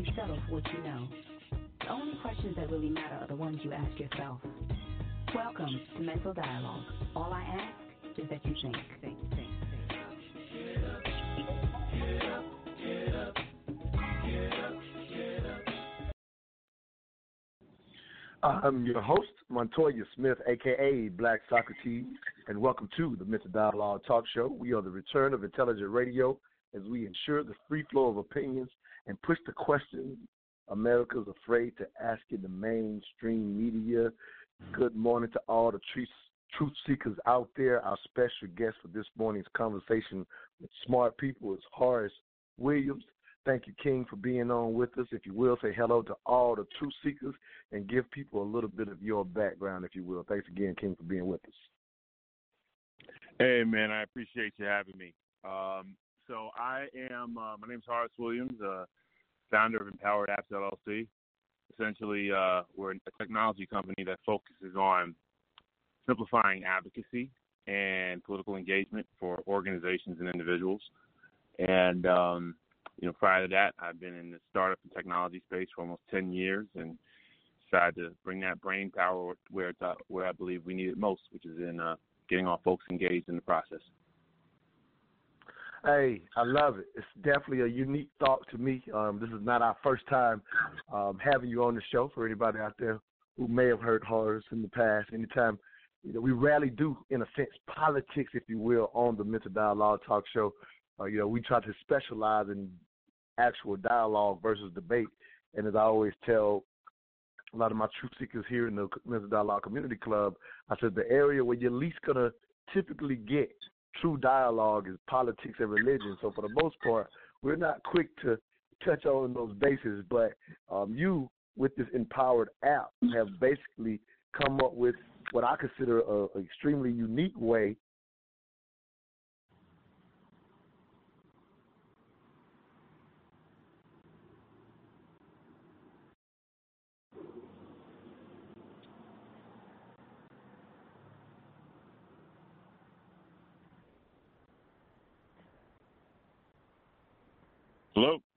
You settle for what you know? The only questions that really matter are the ones you ask yourself. Welcome to Mental Dialogue. All I ask is that you think, think, think. I'm your host, Montoya Smith, aka Black Socrates, and welcome to the Mental Dialogue Talk Show. We are the return of intelligent radio as we ensure the free flow of opinions and push the questions America's afraid to ask in the mainstream media. Good morning to all the truth, truth seekers out there. Our special guest for this morning's conversation with smart people is Horace Williams. Thank you, King, for being on with us. If you will, say hello to all the truth seekers and give people a little bit of your background, if you will. Thanks again, King, for being with us. Hey, man, I appreciate you having me. Um, so I am, uh, my name is Horace Williams, uh, founder of Empowered Apps LLC. Essentially, uh, we're a technology company that focuses on simplifying advocacy and political engagement for organizations and individuals. And um, you know, prior to that, I've been in the startup and technology space for almost 10 years and decided to bring that brain power where it's, where I believe we need it most, which is in uh, getting our folks engaged in the process. Hey, I love it. It's definitely a unique thought to me. Um, this is not our first time um, having you on the show. For anybody out there who may have heard Horace in the past, anytime you know, we rarely do, in a sense, politics, if you will, on the Mental Dialogue Talk Show. Uh, you know, we try to specialize in actual dialogue versus debate. And as I always tell a lot of my truth seekers here in the Mental Dialogue Community Club, I said the area where you're least gonna typically get true dialogue is politics and religion. So for the most part, we're not quick to touch on those bases. But um, you, with this empowered app, have basically come up with what I consider a, a extremely unique way Hello.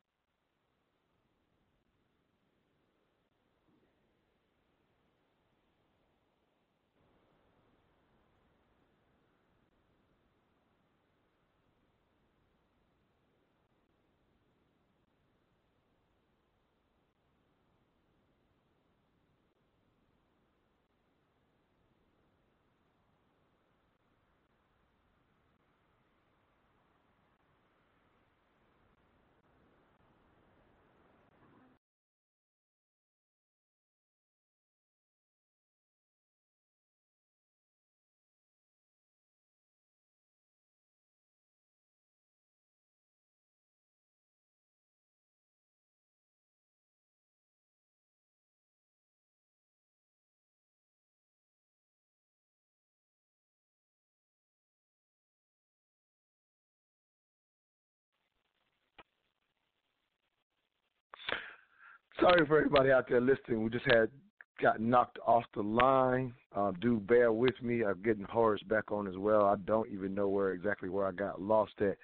Sorry for everybody out there listening. We just had got knocked off the line. Uh, do bear with me. I'm getting Horace back on as well. I don't even know where exactly where I got lost at.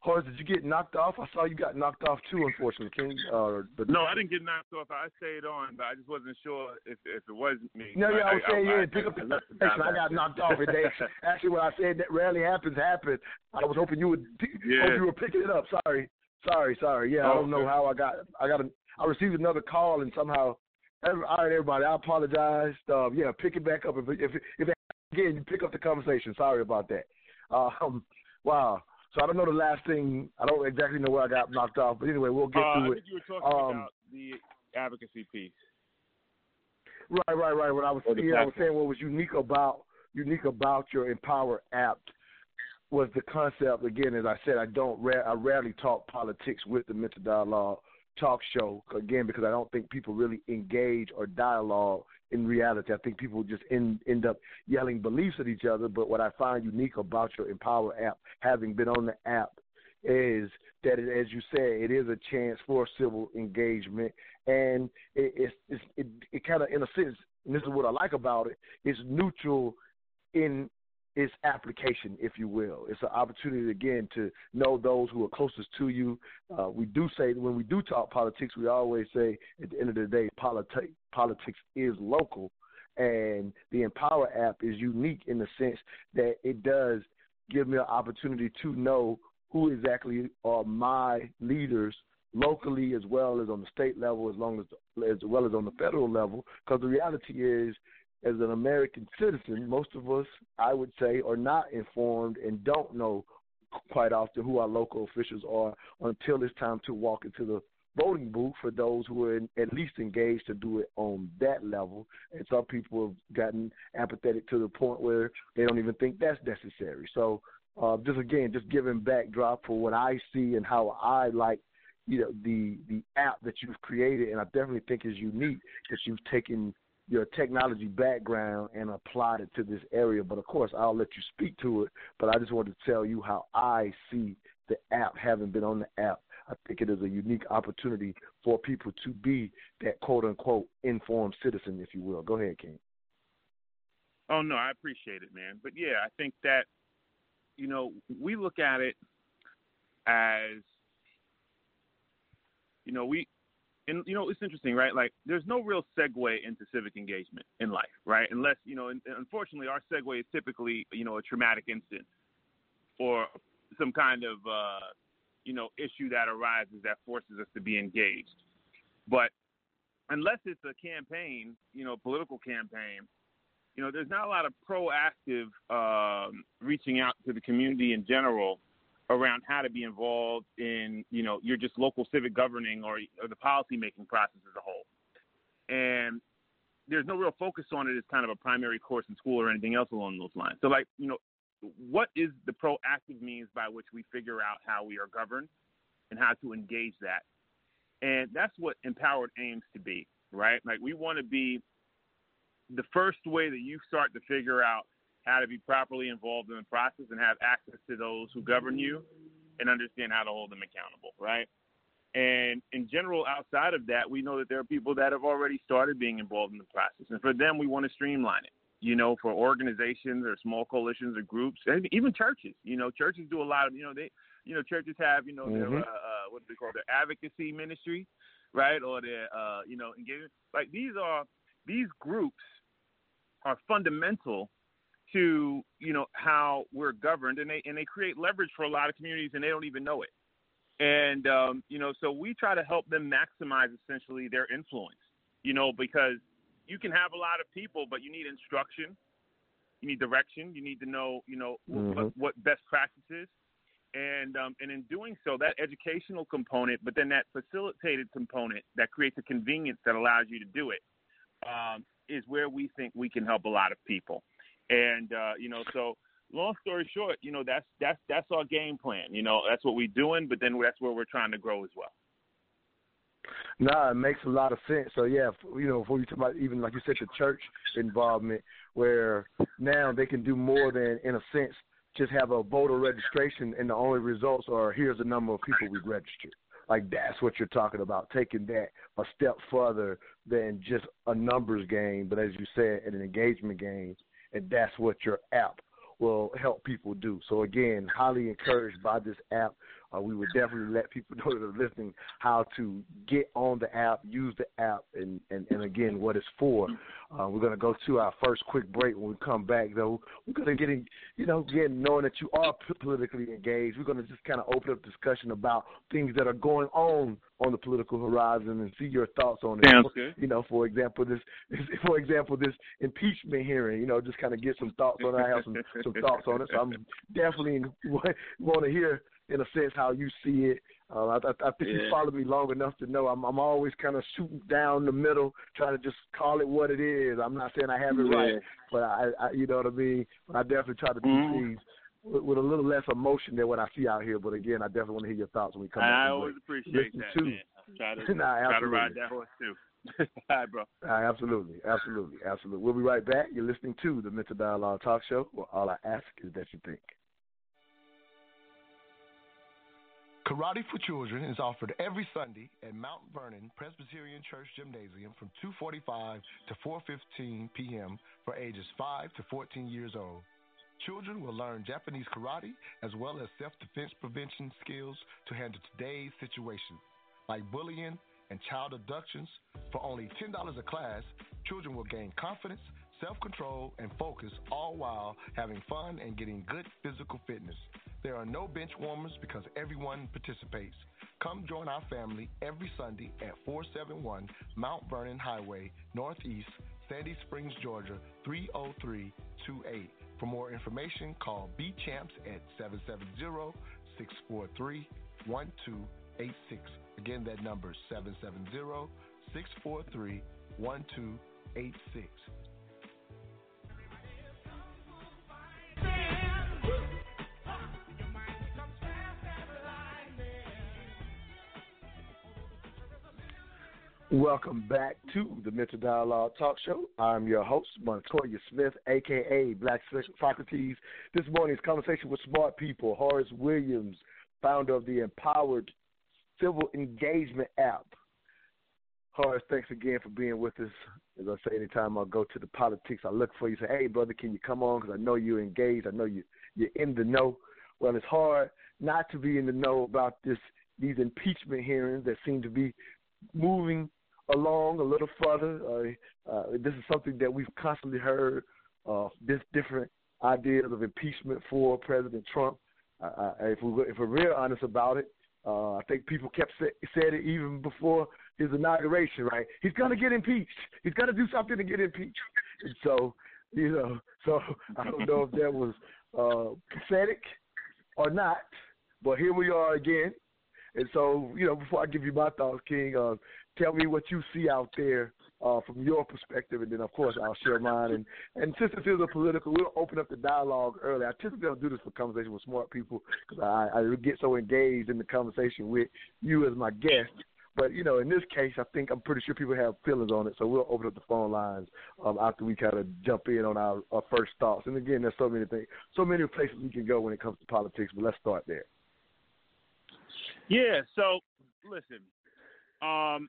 Horace, did you get knocked off? I saw you got knocked off too, unfortunately, King. Uh, but No, I didn't get knocked off. I stayed on, but I just wasn't sure if if it was me. No, yeah, I was saying, yeah, I, pick up the I conversation. I got knocked off. And they, actually, what I said that rarely happens happened. I was hoping you would. Yeah. Hope you were picking it up. Sorry, sorry, sorry. Yeah, I don't know Okay. how I got. I got. A, I received another call and somehow. Every, all right, everybody. I apologize. Uh, yeah, pick it back up. If if if it, again you pick up the conversation. Sorry about that. Um, wow. So I don't know the last thing. I don't exactly know where I got knocked off. But anyway, we'll get Uh, I through it. think you were talking Um, about the advocacy piece. Right, right, right. What I was Or yeah, I was saying what was unique about unique about your Empower app was the concept. Again, as I said, I don't ra- I rarely talk politics with the Mental Dialogue talk show again because I don't think people really engage or dialogue in reality. I think people just end end up yelling beliefs at each other. But what I find unique about your Empower app, having been on the app, is that it, as you said, it is a chance for civil engagement, and it, it's, it's it, it kind of in a sense, and this is what I like about it, it's neutral in its application, if you will. It's an opportunity again to know those who are closest to you. Uh, we do say when we do talk politics, we always say at the end of the day, politics politics is local, and the Empower app is unique in the sense that it does give me an opportunity to know who exactly are my leaders locally as well as on the state level, as long as as well as on the federal level. Because the reality is, as an American citizen, most of us, I would say, are not informed and don't know quite often who our local officials are until it's time to walk into the voting booth for those who are in, at least engaged to do it on that level. And some people have gotten apathetic to the point where they don't even think that's necessary. So uh, just again, just giving backdrop for what I see and how I like, you know, the the app that you've created, and I definitely think is unique that you've taken your technology background and applied it to this area. But of course, I'll let you speak to it. But I just wanted to tell you how I see the app, having been on the app. I think it is a unique opportunity for people to be that quote unquote informed citizen, if you will. Go ahead, King. Oh no, I appreciate it, man. But yeah, I think that you know we look at it as you know we and you know it's interesting, right? Like there's no real segue into civic engagement in life, right? Unless you know, and, unfortunately, our segue is typically you know a traumatic incident or some kind of uh, you know issue that arises that forces us to be engaged. But unless it's a campaign, you know, political campaign, you know, there's not a lot of proactive um, reaching out to the community in general around how to be involved in, you know, your just local civic governing or, or the policy making process as a whole. And there's no real focus on it as kind of a primary course in school or anything else along those lines. So, like, you know, what is the proactive means by which we figure out how we are governed and how to engage that? And that's what empowered aims to be, right? Like, we want to be the first way that you start to figure out how to be properly involved in the process and have access to those who govern you and understand how to hold them accountable, right? And in general, outside of that, we know that there are people that have already started being involved in the process. And for them, we want to streamline it. You know, for organizations or small coalitions or groups, and even churches. You know, churches do a lot of, you know, they, you know, churches have, you know, their, Mhm. uh, uh, what do they call their advocacy ministry, right? Or their, uh, you know, engagement. Like these are, these groups are fundamental to you know how we're governed, and they and they create leverage for a lot of communities, and they don't even know it. And um, you know, so we try to help them maximize essentially their influence. You know, because you can have a lot of people, but you need instruction, you need direction, you need to know, you know, Mhm. what, what best practices. And um, and in doing so, that educational component, but then that facilitated component that creates a convenience that allows you to do it, um, is where we think we can help a lot of people. And uh, you know, so long story short, you know, that's that's that's our game plan. You know, that's what we're doing, but then that's where we're trying to grow as well. Nah, it makes a lot of sense. So yeah, you know, before you talk about even like you said, the church involvement, where now they can do more than, in a sense, just have a voter registration, and the only results are here's the number of people we've registered. like that's what you're talking about, taking that a step further than just a numbers game, but as you said, an engagement game, and that's what your app will help people do. So again, highly encouraged by this app. Uh, we would definitely let people know that are listening how to get on the app, use the app, and, and, and again, what it's for. Uh, we're going to go to our first quick break. When we come back, though, we're going to get in, you know, again, knowing that you are politically engaged, we're going to just kind of open up discussion about things that are going on on the political horizon and see your thoughts on it. Sounds good. You know, for example, this, for example, this impeachment hearing. You know, just kind of get some thoughts on it. I have some some thoughts on it. So I'm definitely want to hear in a sense how you see it. Uh, I, I think Yeah. you followed me long enough to know I'm, I'm always kind of shooting down the middle, trying to just call it what it is. I'm not saying I have it right, but I, I, you know what I mean. But I definitely try to do Mhm. things with, with a little less emotion than what I see out here. But again, I definitely want to hear your thoughts when we come And. I always break. appreciate Listen that, to- man. I try to, Nah, try to ride that horse too. All right, bro. Absolutely, absolutely, absolutely. We'll be right back. You're listening to the Mental Dialogue Talk Show, where all I ask is that you think. Karate for Children is offered every Sunday at Mount Vernon Presbyterian Church Gymnasium from 2:45 to 4:15 p.m. for ages 5 to 14 years old. Children will learn Japanese karate as well as self-defense prevention skills to handle today's situations, like bullying and child abductions. For only $10 a class, children will gain confidence, self-control, and focus, all while having fun and getting good physical fitness. There are no bench warmers because everyone participates. Come join our family every Sunday at 471 Mount Vernon Highway, Northeast, Sandy Springs, Georgia 30328. For more information, call B Champs at 770 643 1286. Again, that number is 770 643 1286. Welcome back to the Mental Dialogue Talk Show. I'm your host, Montoya Smith, aka Black Socrates. This morning's conversation with smart people, Horace Williams, founder of the Empowered Civil Engagement app. Horace, thanks again for being with us. As I say, anytime I go to the politics, I look for you. Say, hey, brother, can you come on? Because I know you're engaged. I know you you're in the know. Well, it's hard not to be in the know about this these impeachment hearings that seem to be moving along a little further. Uh, uh, this is something that we've constantly heard. Uh, this different ideas of impeachment for President Trump. Uh, if we if we're real honest about it, I think people kept say, said it even before his inauguration. Right? He's going to get impeached. He's going to do something to get impeached. And so you know, so I don't know if that was uh, pathetic or not, but here we are again. And so, you know, before I give you my thoughts, King, tell me what you see out there uh, from your perspective, and then of course I'll share mine. And and since this is a political, we'll open up the dialogue early. I typically don't do this for conversation with smart people because I, I get so engaged in the conversation with you as my guest. But you know, in this case, I think I'm pretty sure people have feelings on it, so we'll open up the phone lines um, after we kind of jump in on our, our first thoughts. And again, there's so many things, so many places we can go when it comes to politics. But let's start there. Yeah. So listen, um,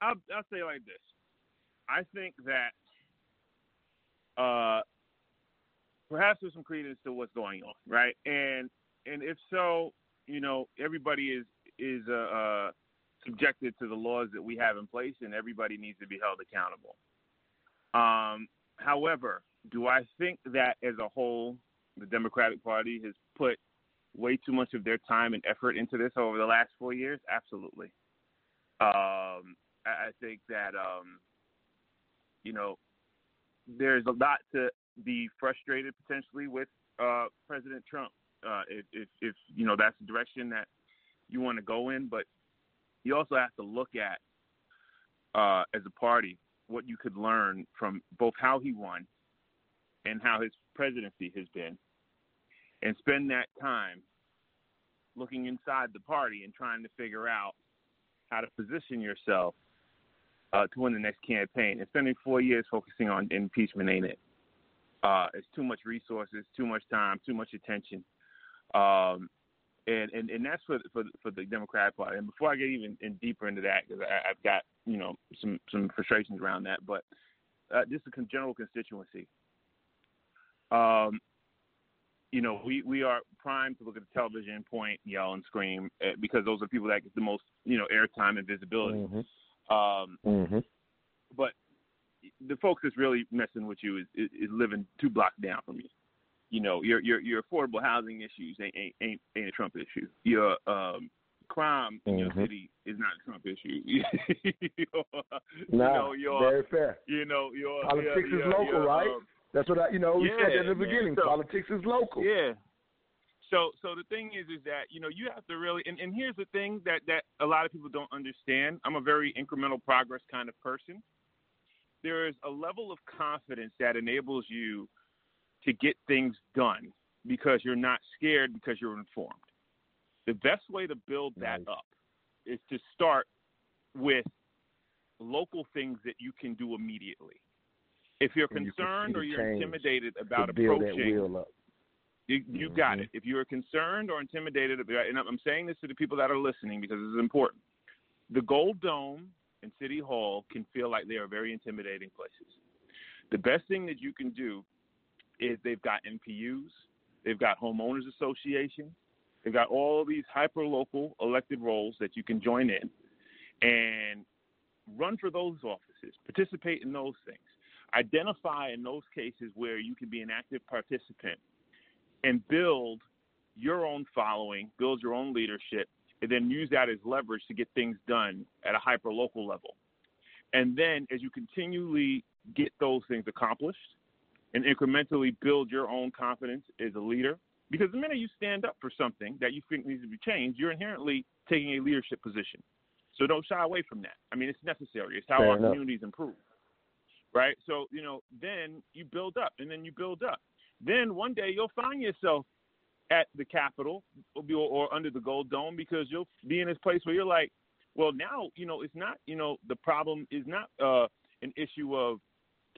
I'll I'll say like this. I think that uh, perhaps there's some credence to what's going on, right? And and if so, you know, everybody is is uh, uh, subjected to the laws that we have in place, and everybody needs to be held accountable. Um, however, do I think that as a whole, the Democratic Party has put way too much of their time and effort into this over the last four years? Absolutely. Um, I, think that um, you know there's a lot to be frustrated potentially with uh, President Trump uh, if, if, if you know that's the direction that you want to go in, but you also have to look at uh, as a party what you could learn from both how he won and how his presidency has been, and spend that time looking inside the party and trying to figure out how to position yourself uh, to win the next campaign. And spending four years focusing on impeachment ain't it. Uh, it's too much resources, too much time, too much attention. Um, and and and that's for for for the Democratic Party. And before I get even in deeper into that, because I've got you know some some frustrations around that, but uh, this is a general constituency. Um, you know, we we are primed to look at the television, point, yell, and scream uh, because those are people that get the most you know airtime and visibility. Mm-hmm. Um, mm-hmm. But the folks that's really messing with you is, is, is living two blocks down from you you know your your your affordable housing issues ain't ain't ain't, ain't a Trump issue. Your um, crime in mm-hmm. your city is not a Trump issue. you nah, know, your, very fair. You know your politics your, is your, local, your, right? Um, That's what I, you know, we yeah, said at the man. beginning. So, politics is local. Yeah. So so the thing is is that, you know, you have to really and, and here's the thing that, that a lot of people don't understand. I'm a very incremental progress kind of person. There is a level of confidence that enables you to get things done because you're not scared because you're informed. The best way to build that up is to start with local things that you can do immediately. If you're And you concerned see or you're intimidated about approaching you, you got Mhm. it. If you're concerned or intimidated, and I'm saying this to the people that are listening because this is important. The Gold Dome and City Hall can feel like they are very intimidating places. The best thing that you can do is they've got NPUs, they've got homeowners associations, they've got all of these hyper local elected roles that you can join in and run for those offices, participate in those things. Identify in those cases where you can be an active participant and build your own following, build your own leadership, and then use that as leverage to get things done at a hyper local level. And then as you continually get those things accomplished and incrementally build your own confidence as a leader, because the minute you stand up for something that you think needs to be changed, you're inherently taking a leadership position. So don't shy away from that. I mean, it's necessary. It's how Fair our enough. communities improve. Right? So, you know, then you build up and then you build up. Then one day you'll find yourself at the Capitol or, under the Gold Dome because you'll be in this place where you're like, well, now, you know, it's not, you know, the problem is not uh, an issue of,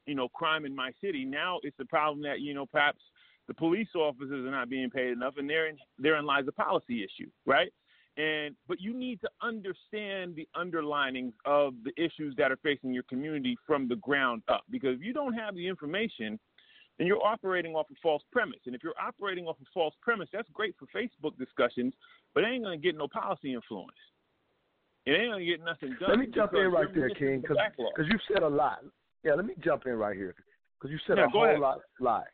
you know, crime in my city. Now it's the problem that, you know, perhaps the police officers are not being paid enough and therein, therein lies a policy issue, right? And but you need to understand the underlinings of the issues that are facing your community from the ground up. Because if you don't have the information, then you're operating off a false premise. And if you're operating off a false premise, that's great for Facebook discussions, but it ain't gonna get no policy influence. It ain't gonna get nothing done. Let me jump in right there, King, because you've said a lot. Yeah, let me jump in right here because you said Yeah, a whole ahead. lot lie.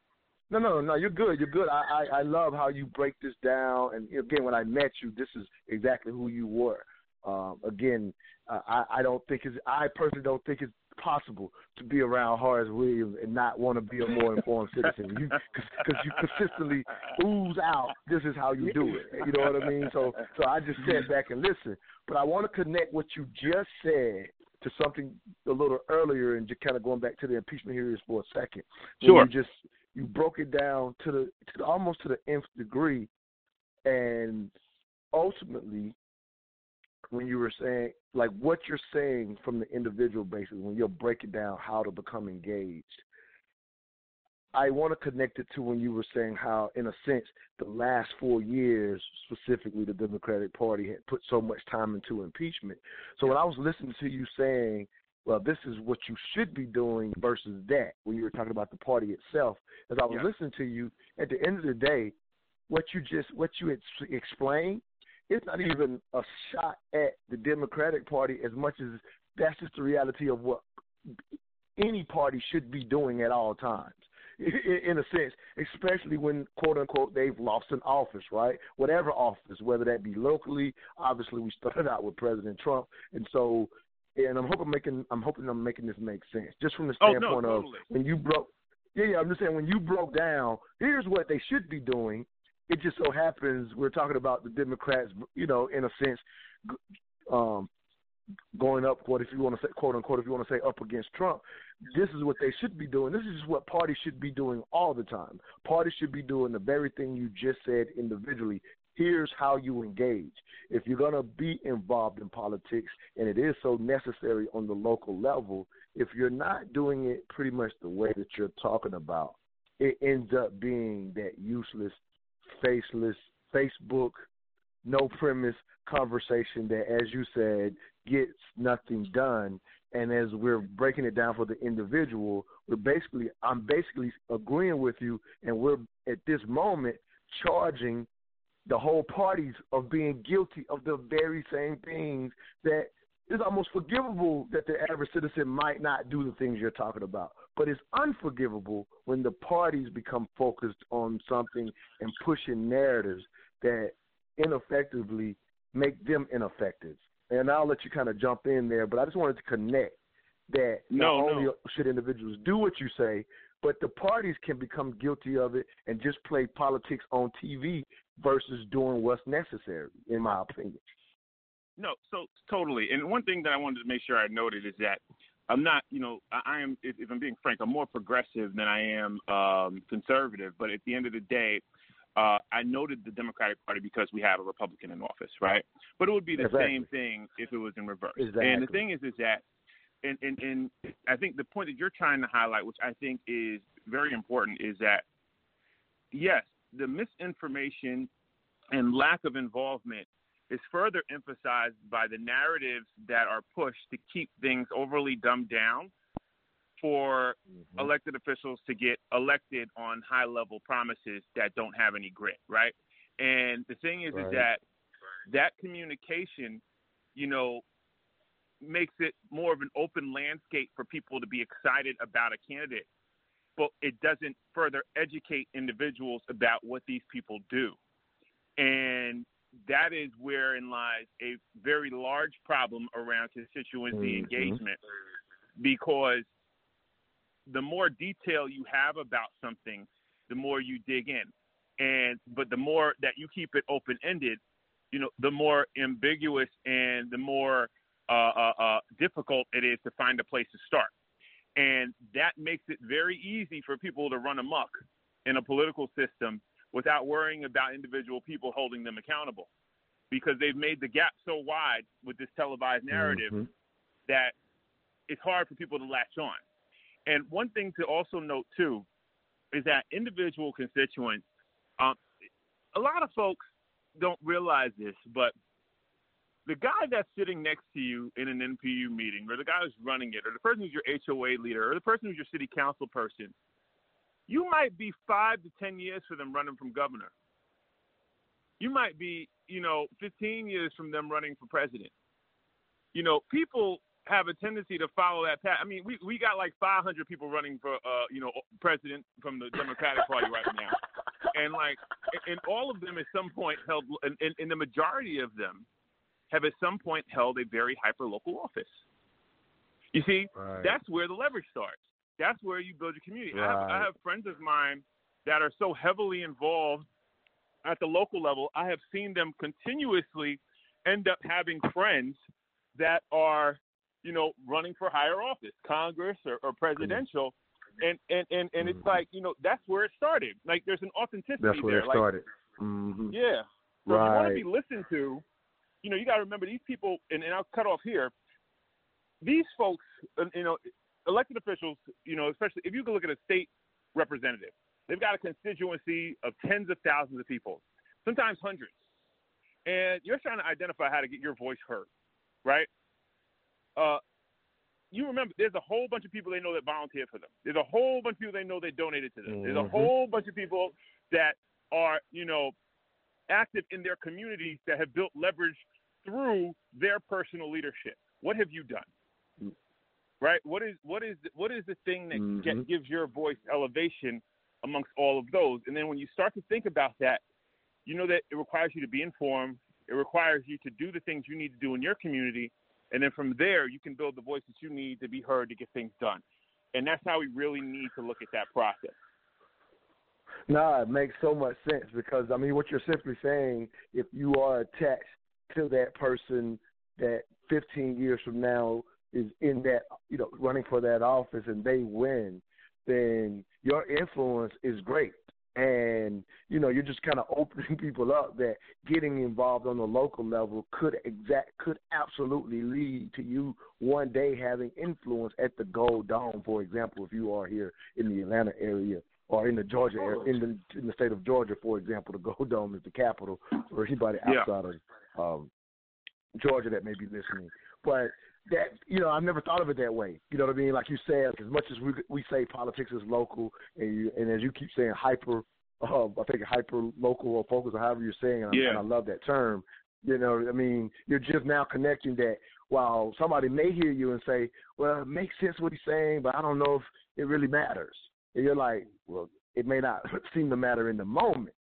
No, no, no, you're good. You're good. I, I, I love how you break this down. And again, when I met you, this is exactly who you were. Um, again, uh, I, I don't think it's. I personally don't think it's possible to be around Horace Williams and not want to be a more informed citizen. You because you consistently ooze out. This is how you do it. You know what I mean? So, so I just sat back and listened. But I want to connect what you just said to something a little earlier, and just kind of going back to the impeachment hearings for a second. Sure. You just you broke it down to the to the, almost to the nth degree, and ultimately, when you were saying like what you're saying from the individual basis, when you're breaking down how to become engaged. I want to connect it to when you were saying how, in a sense, the last four years, specifically the Democratic Party had put so much time into impeachment. So when I was listening to you saying, well, this is what you should be doing versus that, when you were talking about the party itself, as I was Yeah. listening to you, at the end of the day, what you just what you ex- explained, it's not even a shot at the Democratic Party as much as that's just the reality of what any party should be doing at all times. In a sense, especially when quote unquote they've lost an office, right? Whatever office, whether that be locally. Obviously, we started out with President Trump, and so, and I'm hoping making, I'm hoping I'm making this make sense, just from the Oh, no, standpoint of totally. when you broke. Yeah, yeah, I'm just saying when you broke down, here's what they should be doing. It just so happens we're talking about the Democrats, you know, in a sense, um, going up, what if you want to say, quote unquote, if you want to say up against Trump, this is what they should be doing. This is what parties should be doing all the time. Parties should be doing the very thing you just said individually. Here's how you engage. If you're going to be involved in politics, and it is so necessary on the local level, if you're not doing it pretty much the way that you're talking about, it ends up being that useless, faceless Facebook no premise conversation that, as you said, gets nothing done. And as we're breaking it down for the individual, we're basically, I'm basically agreeing with you, and we're at this moment charging the whole parties of being guilty of the very same things that is almost forgivable that the average citizen might not do the things you're talking about. But it's unforgivable when the parties become focused on something and pushing narratives that ineffectively make them ineffective. And I'll let you kind of jump in there, but I just wanted to connect that no, not only no. should individuals do what you say, but the parties can become guilty of it and just play politics on TV versus doing what's necessary, in my opinion. No, so totally. And one thing that I wanted to make sure I noted is that I'm not, you know, I, I am, if, if I'm being frank, I'm more progressive than I am um, conservative. But at the end of the day, uh, I noted the Democratic Party because we have a Republican in office, right? But it would be the Exactly. same thing if it was in reverse. Exactly. And the thing is, is that, and, and, and I think the point that you're trying to highlight, which I think is very important, is that yes, the misinformation and lack of involvement is further emphasized by the narratives that are pushed to keep things overly dumbed down for Mm-hmm. elected officials to get elected on high level promises that don't have any grit, right? And the thing is, Right. is that that communication, you know, makes it more of an open landscape for people to be excited about a candidate, but it doesn't further educate individuals about what these people do. And that is wherein lies a very large problem around constituency Mhm. engagement because the more detail you have about something, the more you dig in. And but the more that you keep it open ended, you know, the more ambiguous and the more uh, uh, uh, difficult it is to find a place to start. And that makes it very easy for people to run amok in a political system without worrying about individual people holding them accountable because they've made the gap so wide with this televised narrative Mhm. that it's hard for people to latch on. And one thing to also note too is that individual constituents, um, a lot of folks don't realize this, but the guy that's sitting next to you in an NPU meeting, or the guy who's running it, or the person who's your HOA leader, or the person who's your city council person, you might be five to ten years for them running from governor. You might be, you know, 15 years from them running for president. You know, people have a tendency to follow that path. I mean, we we got like 500 people running for, uh, you know, president from the Democratic Party right now, and like, and all of them at some point held, and, and, and the majority of them have at some point held a very hyper local office. You see, Right. that's where the leverage starts. That's where you build your community. I, have, I have friends of mine that are so heavily involved at the local level. I have seen them continuously end up having friends that are, you know, running for higher office, Congress or, or presidential. And, and, and, and it's Mhm. like, you know, that's where it started. Like there's an authenticity That's where there. it Like, started. hmm yeah. So if you want to be listened to, you know, you got to remember these people, and, and I'll cut off here. These folks, uh, you know, elected officials, you know, especially if you can look at a state representative, they've got a constituency of tens of thousands of people, sometimes hundreds, and you're trying to identify how to get your voice heard, right? Uh, you remember, there's a whole bunch of people they know that volunteered for them. There's a whole bunch of people they know that donated to them. There's a Mhm. whole bunch of people that are, you know, active in their communities that have built leverage through their personal leadership. What have you done? Right? What is what is what is the thing that Mhm. get, gives your voice elevation amongst all of those? And then when you start to think about that, you know that it requires you to be informed. It requires you to do the things you need to do in your community, and then from there you can build the voice that you need to be heard to get things done. And that's how we really need to look at that process. No, it makes so much sense because I mean, what you're simply saying, if you are attached to that person that 15 years from now is in that, you know, running for that office and they win, then your influence is great. And you know, you're just kind of opening people up that getting involved on the local level could exact could absolutely lead to you one day having influence at the Gold Dome, for example, if you are here in the Atlanta area or in the Georgia area, in the in the state of Georgia, for example, the Gold Dome is the capital for anybody Yeah. outside of um, Georgia that may be listening. But that you know, I've never thought of it that way. You know what I mean? Like you said, as much as we we say politics is local, and you, and as you keep saying hyper, uh, I think hyper local or focus or however you're saying, and, I- and I love that term. You know, I mean, you're just now connecting that. While somebody may hear you and say, "Well, it makes sense what he's saying, but I don't know if it really matters," and you're like, "Well, it may not seem to matter in the moment,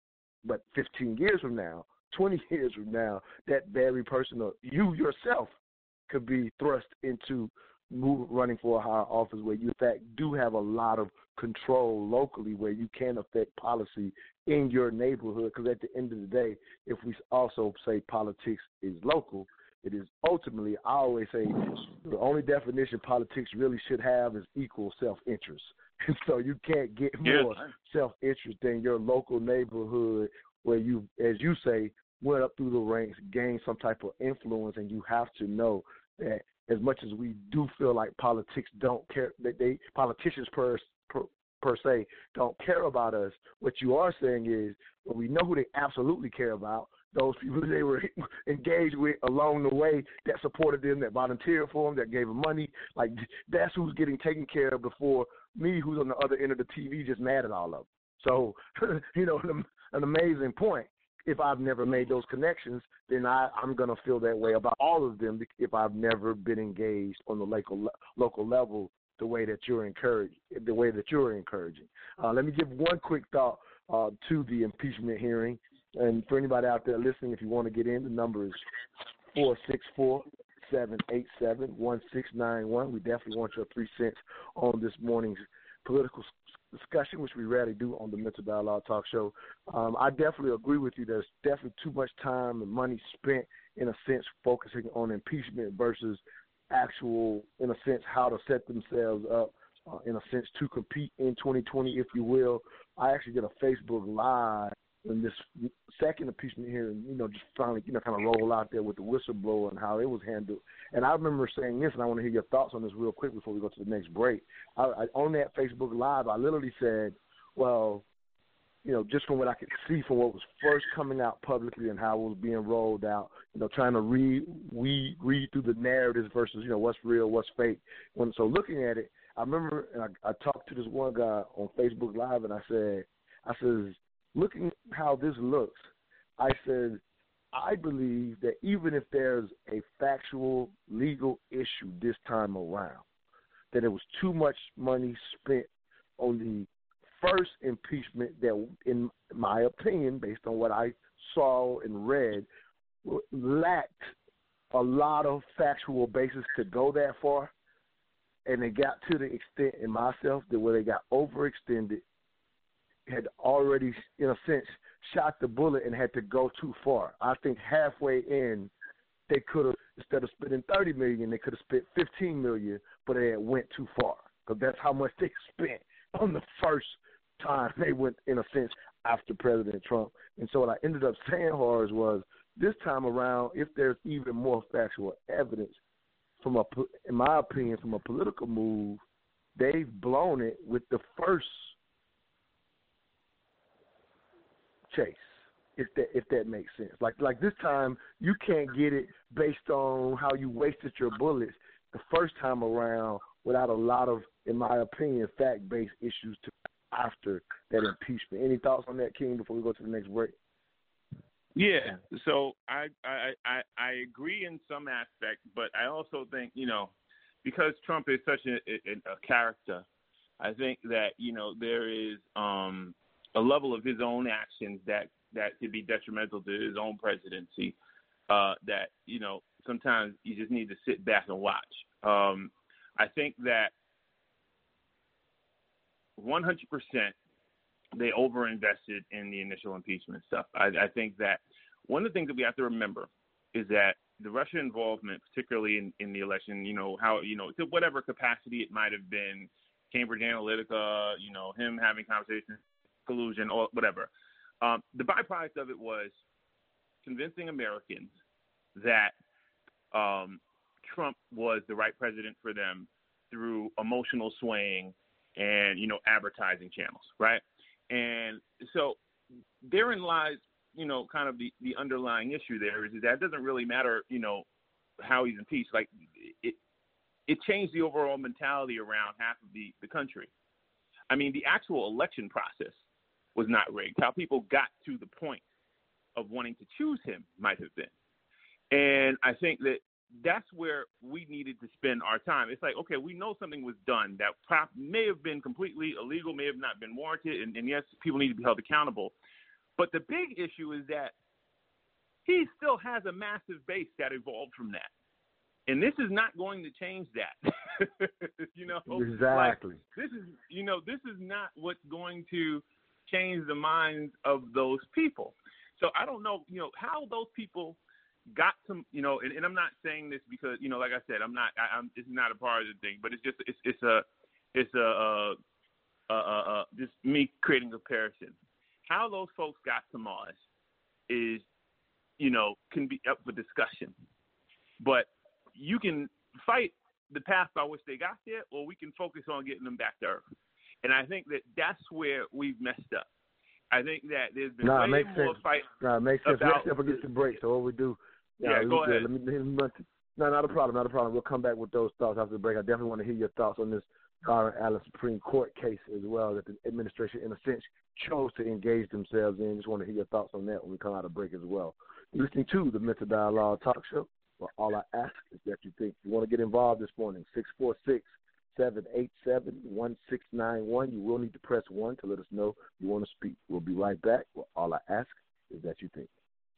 but 15 years from now, 20 years from now, that very person or you yourself could be thrust into move, running for a higher office where you in fact do have a lot of control locally where you can affect policy in your neighborhood because at the end of the day if we also say politics is local it is ultimately i always say the only definition politics really should have is equal self-interest. And so you can't get more self-interest than your local neighborhood where you as you say went up through the ranks, gained some type of influence, and you have to know that as much as we do feel like politics don't care, that they politicians per per, per se don't care about us. What you are saying is, well, we know who they absolutely care about. Those people they were engaged with along the way that supported them, that volunteered for them, that gave them money. Like that's who's getting taken care of before me, who's on the other end of the TV, just mad at all of them. So, you know, an, an amazing point if I've never made those connections, then I, I'm going to feel that way about all of them if I've never been engaged on the local local level the way that you're encouraged, the way that you're encouraging. Uh, let me give one quick thought uh, to the impeachment hearing, and for anybody out there listening, if you want to get in, the number is four six four seven eight seven one six nine one. We definitely want your three cents on this morning's political discussion, which we rarely do on the Mental Dialogue Talk Show. Um, I definitely agree with you. There's definitely too much time and money spent, in a sense, focusing on impeachment versus actual, in a sense, how to set themselves up, uh, in a sense, to compete in 2020, if you will. I actually did a Facebook Live when this second impeachment hearing, you know, just finally, you know, kind of roll out there with the whistleblower and how it was handled. And I remember saying this, and I want to hear your thoughts on this real quick before we go to the next break. I, I, on that Facebook Live, I literally said, well, you know, just from what I could see from what was first coming out publicly and how it was being rolled out, you know, trying to read we read through the narratives versus, you know, what's real, what's fake. When so looking at it, I remember and I, I talked to this one guy on Facebook Live and I said, I says, looking how this looks, I said, I believe that even if there's a factual legal issue this time around, that it was too much money spent on the first impeachment that, in my opinion, based on what I saw and read, lacked a lot of factual basis to go that far. And they got to the extent in myself that where they got overextended, had already, in a sense, shot the bullet and had to go too far. I think halfway in, they could have instead of spending thirty million, they could have spent fifteen million, but they had went too far because that's how much they spent on the first time they went, in a sense, after President Trump. And so what I ended up saying, Horace, was this time around, if there's even more factual evidence, from a, in my opinion, from a political move, they've blown it with the first chase. If that if that makes sense, like like this time you can't get it based on how you wasted your bullets the first time around without a lot of, in my opinion, fact based issues to after that impeachment. Any thoughts on that, King? Before we go to the next break. Yeah, so I I I, I agree in some aspect, but I also think you know because Trump is such a, a, a character, I think that you know there is um, a level of his own actions that that could be detrimental to his own presidency. Uh, that you know sometimes you just need to sit back and watch. Um, I think that 100% they overinvested in the initial impeachment stuff. I, I think that one of the things that we have to remember is that the Russia involvement, particularly in, in the election, you know, how, you know, to whatever capacity it might have been, Cambridge Analytica, you know, him having conversations, collusion, or whatever. Um, the byproduct of it was convincing Americans that um, Trump was the right president for them through emotional swaying and you know advertising channels, right? And so therein lies, you know, kind of the, the underlying issue there is that it doesn't really matter, you know, how he's impeached. Like it, it changed the overall mentality around half of the, the country. I mean, the actual election process was not rigged. How people got to the point of wanting to choose him might have been. And I think that that's where we needed to spend our time. It's like, okay, we know something was done that prop may have been completely illegal, may have not been warranted, and, and yes, people need to be held accountable. But the big issue is that he still has a massive base that evolved from that. And this is not going to change that. you know, exactly. Like, this is, you know, this is not what's going to change the minds of those people. So I don't know, you know, how those people got to, you know, and, and I'm not saying this because, you know, like I said, I'm not, I, I'm, it's not a part of the thing, but it's just, it's, it's a, it's a, uh, uh, uh, uh, just me creating a comparison. How those folks got to Mars is, you know, can be up for discussion, but you can fight the path by which they got there, or we can focus on getting them back to Earth. And I think that that's where we've messed up. I think that there's been nah, way more sense. fight. Nah, makes sense. about, Let's never get to break. So what we do? Yeah, we, go ahead. Let me, let me, no, not a problem. Not a problem. We'll come back with those thoughts after the break. I definitely want to hear your thoughts on this Garland Allen Supreme Court case as well that the administration, in a sense, chose to engage themselves in. Just want to hear your thoughts on that when we come out of break as well. You're listening to the Mental Dialogue Talk Show. Well, all I ask is that you think you want to get involved this morning. Six four six seven eight seven one six nine one. You will need to press one to let us know you want to speak. We'll be right back. Well, all I ask is that you think.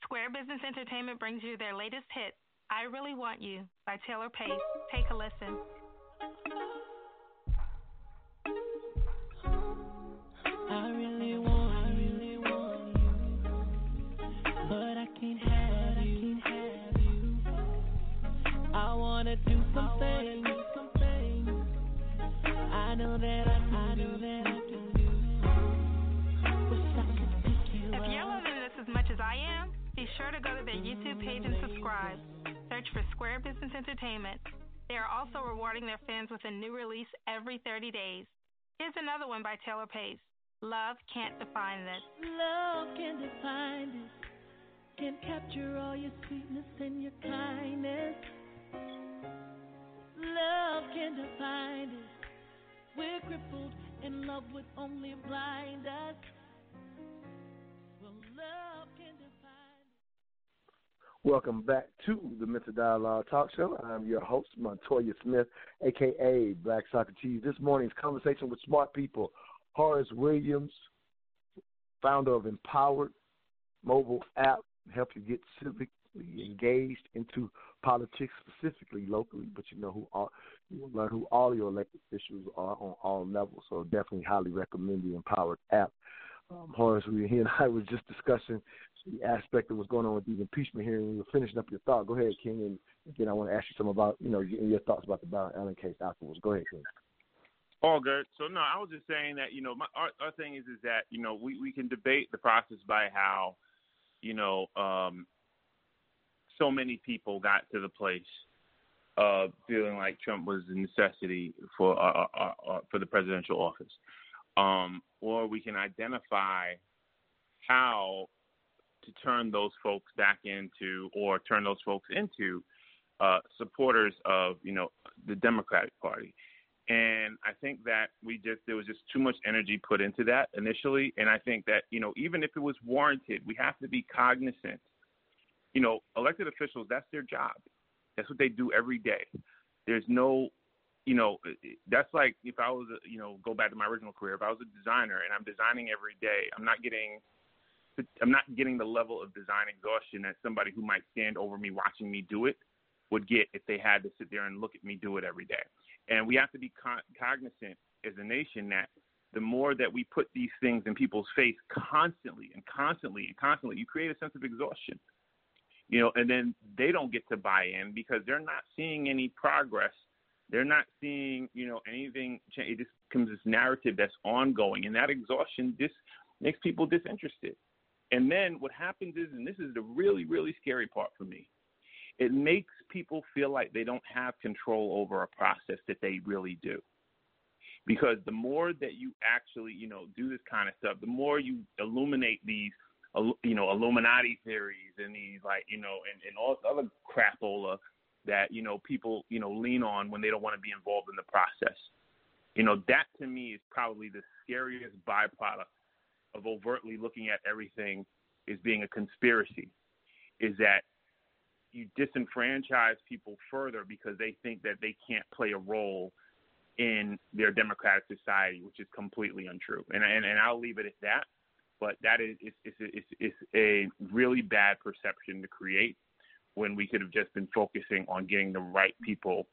Square Business Entertainment brings you their latest hit, I Really Want You by Taylor Pace. Take a listen. I really want, I really want you, but I can't have you. I wanna do some things, Know that I, can do. If you're loving this as much as I am, be sure to go to their YouTube page and subscribe. Search for Square Business Entertainment. They are also rewarding their fans with a new release every 30 days. Here's another one by Taylor Pace. Love can't define this. Love can't define this, Can't capture all your sweetness and your kindness. Love can't define this. We're crippled and love would only blind us. Well, love can define. Welcome back to the Mental Dialogue Talk Show. I'm your host, Montoya Smith, aka Black Socrates. This morning's conversation with smart people, Horace Williams, founder of Empowered mobile app, help you get engaged into politics, specifically locally. But you know who all you will learn who all your elected officials are on all levels. So definitely highly recommend the Empowered app. Um, Horace, we, he and I were just discussing the aspect of what's going on with these impeachment hearings. We were finishing up your thought. Go ahead, King, and again, I want to ask you some about you know your, thoughts about the Byron Allen case afterwards. Go ahead, King. All good. So no, I was just saying that you know my our, our thing is is that you know we we can debate the process by how you know um so many people got to the place of feeling like Trump was a necessity for uh, uh, uh, for the presidential office, um, or we can identify how to turn those folks back into or turn those folks into uh, supporters of you know the Democratic Party. And I think that we just there was just too much energy put into that initially, and I think that you know even if it was warranted, we have to be cognizant. You know, elected officials that's their job. That's what they do every day. There's no, you know, that's like if I was, a, you know, go back to my original career. If I was a designer and I'm designing every day, I'm not getting I'm not getting the level of design exhaustion that somebody who might stand over me watching me do it would get if they had to sit there and look at me do it every day. And we have to be co- cognizant as a nation that the more that we put these things in people's face constantly and constantly and constantly, you create a sense of exhaustion. You know, and then they don't get to buy in because they're not seeing any progress. They're not seeing, you know, anything. Change. It just becomes this narrative that's ongoing, and that exhaustion just makes people disinterested. And then what happens is, and this is the really, really scary part for me, it makes people feel like they don't have control over a process that they really do. because the more that you actually you know do this kind of stuff, the more you illuminate these you know Illuminati theories and these like you know and, and all this other crapola that you know people you know lean on when they don't want to be involved in the process. You know that to me is probably the scariest byproduct of overtly looking at everything as being a conspiracy. Is that you disenfranchise people further because they think that they can't play a role in their democratic society, which is completely untrue. And and, and I'll leave it at that. But that is it's, it's, it's, it's a really bad perception to create when we could have just been focusing on getting the right people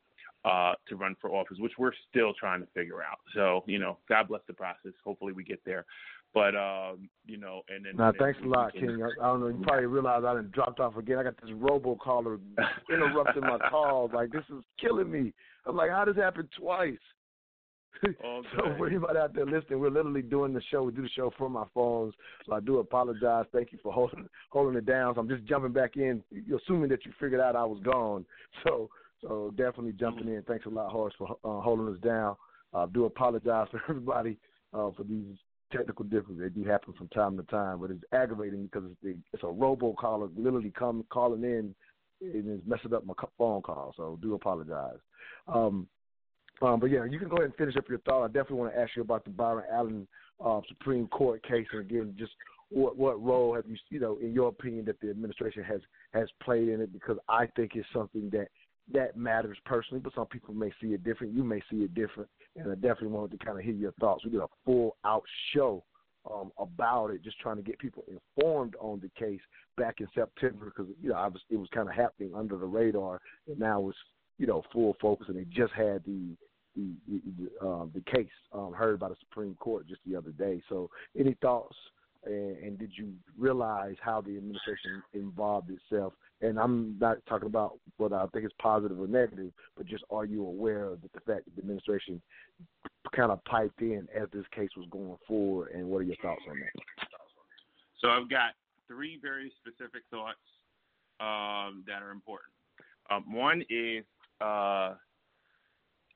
uh, to run for office, which we're still trying to figure out. So, you know, God bless the process. Hopefully we get there. But um, you know, and then. Now, and thanks a lot, King. I, I don't know. You probably realize I done dropped off again. I got this robocaller interrupting my calls. Like this is killing me. I'm like, how does this happen twice? So for anybody out there listening, we're literally doing the show. We do the show from our phones. So I do apologize. Thank you for holding holding it down. So I'm just jumping back in, assuming that you figured out I was gone. So so definitely jumping in. Thanks a lot, Horace, for uh, holding us down. I uh, do apologize for everybody uh, for these technical difficulties. They do happen from time to time, but it's aggravating because it's, the, it's a robocaller literally come calling in and it's messing up my phone call. So do apologize. Um, um, but yeah, you can go ahead and finish up your thought. I definitely want to ask you about the Byron Allen uh, Supreme Court case, and again, just what what role have you, you know, in your opinion, that the administration has has played in it? Because I think it's something that that matters personally, but some people may see it different. You may see it different, and I definitely wanted to kind of hear your thoughts. We did a full out show um, about it, just trying to get people informed on the case back in September because you know obviously it was kind of happening under the radar, and now it's you know full focus, and they just had the the um, the case um, heard by the Supreme Court just the other day. So, any thoughts? And, and did you realize how the administration involved itself? And I'm not talking about whether I think it's positive or negative, but just are you aware of the fact that the administration kind of piped in as this case was going forward? And what are your thoughts on that? So I've got three very specific thoughts um, that are important. Um, one is uh,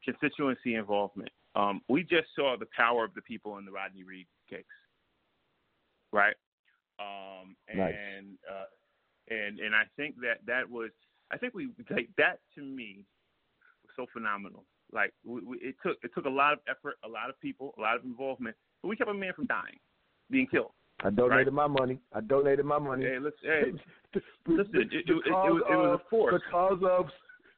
constituency involvement. Um, we just saw the power of the people in the Rodney Reed case, right? Um, and Nice. uh, and and I think that that was I think we like that to me was so phenomenal. Like we, we, it took it took a lot of effort, a lot of people, a lot of involvement, but we kept a man from dying, being killed. I donated Right. my money. I donated my money. Hey, let's hey, listen, it, it, it, it, was, it was a force. Because of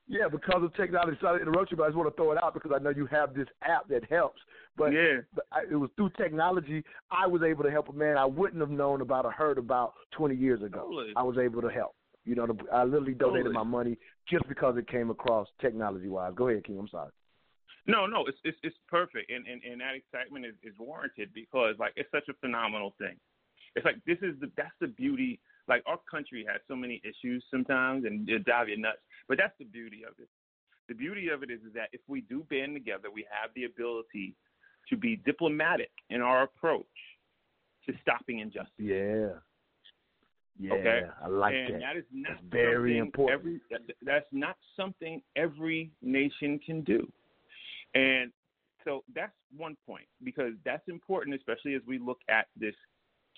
yeah, because of technology. Sorry to interrupt you, but I just want to throw it out because I know you have this app that helps. But, yeah, but I, it was through technology I was able to help a man I wouldn't have known about or heard about 20 years ago. Totally. I was able to help. You know, I literally donated Totally. my money just because it came across technology wise. Go ahead, King. I'm sorry. No, no, it's it's, it's perfect, and, and and that excitement is, is warranted because like it's such a phenomenal thing. It's like this is the that's the beauty. Like our country has so many issues sometimes, and it drive you nuts. But that's the beauty of it. The beauty of it is, is that if we do band together, we have the ability to be diplomatic in our approach to stopping injustice. Yeah. Yeah, Okay. I like and that. that is not That's very important. Every, that, that's not something every nation can do. And so that's one point because that's important, especially as we look at this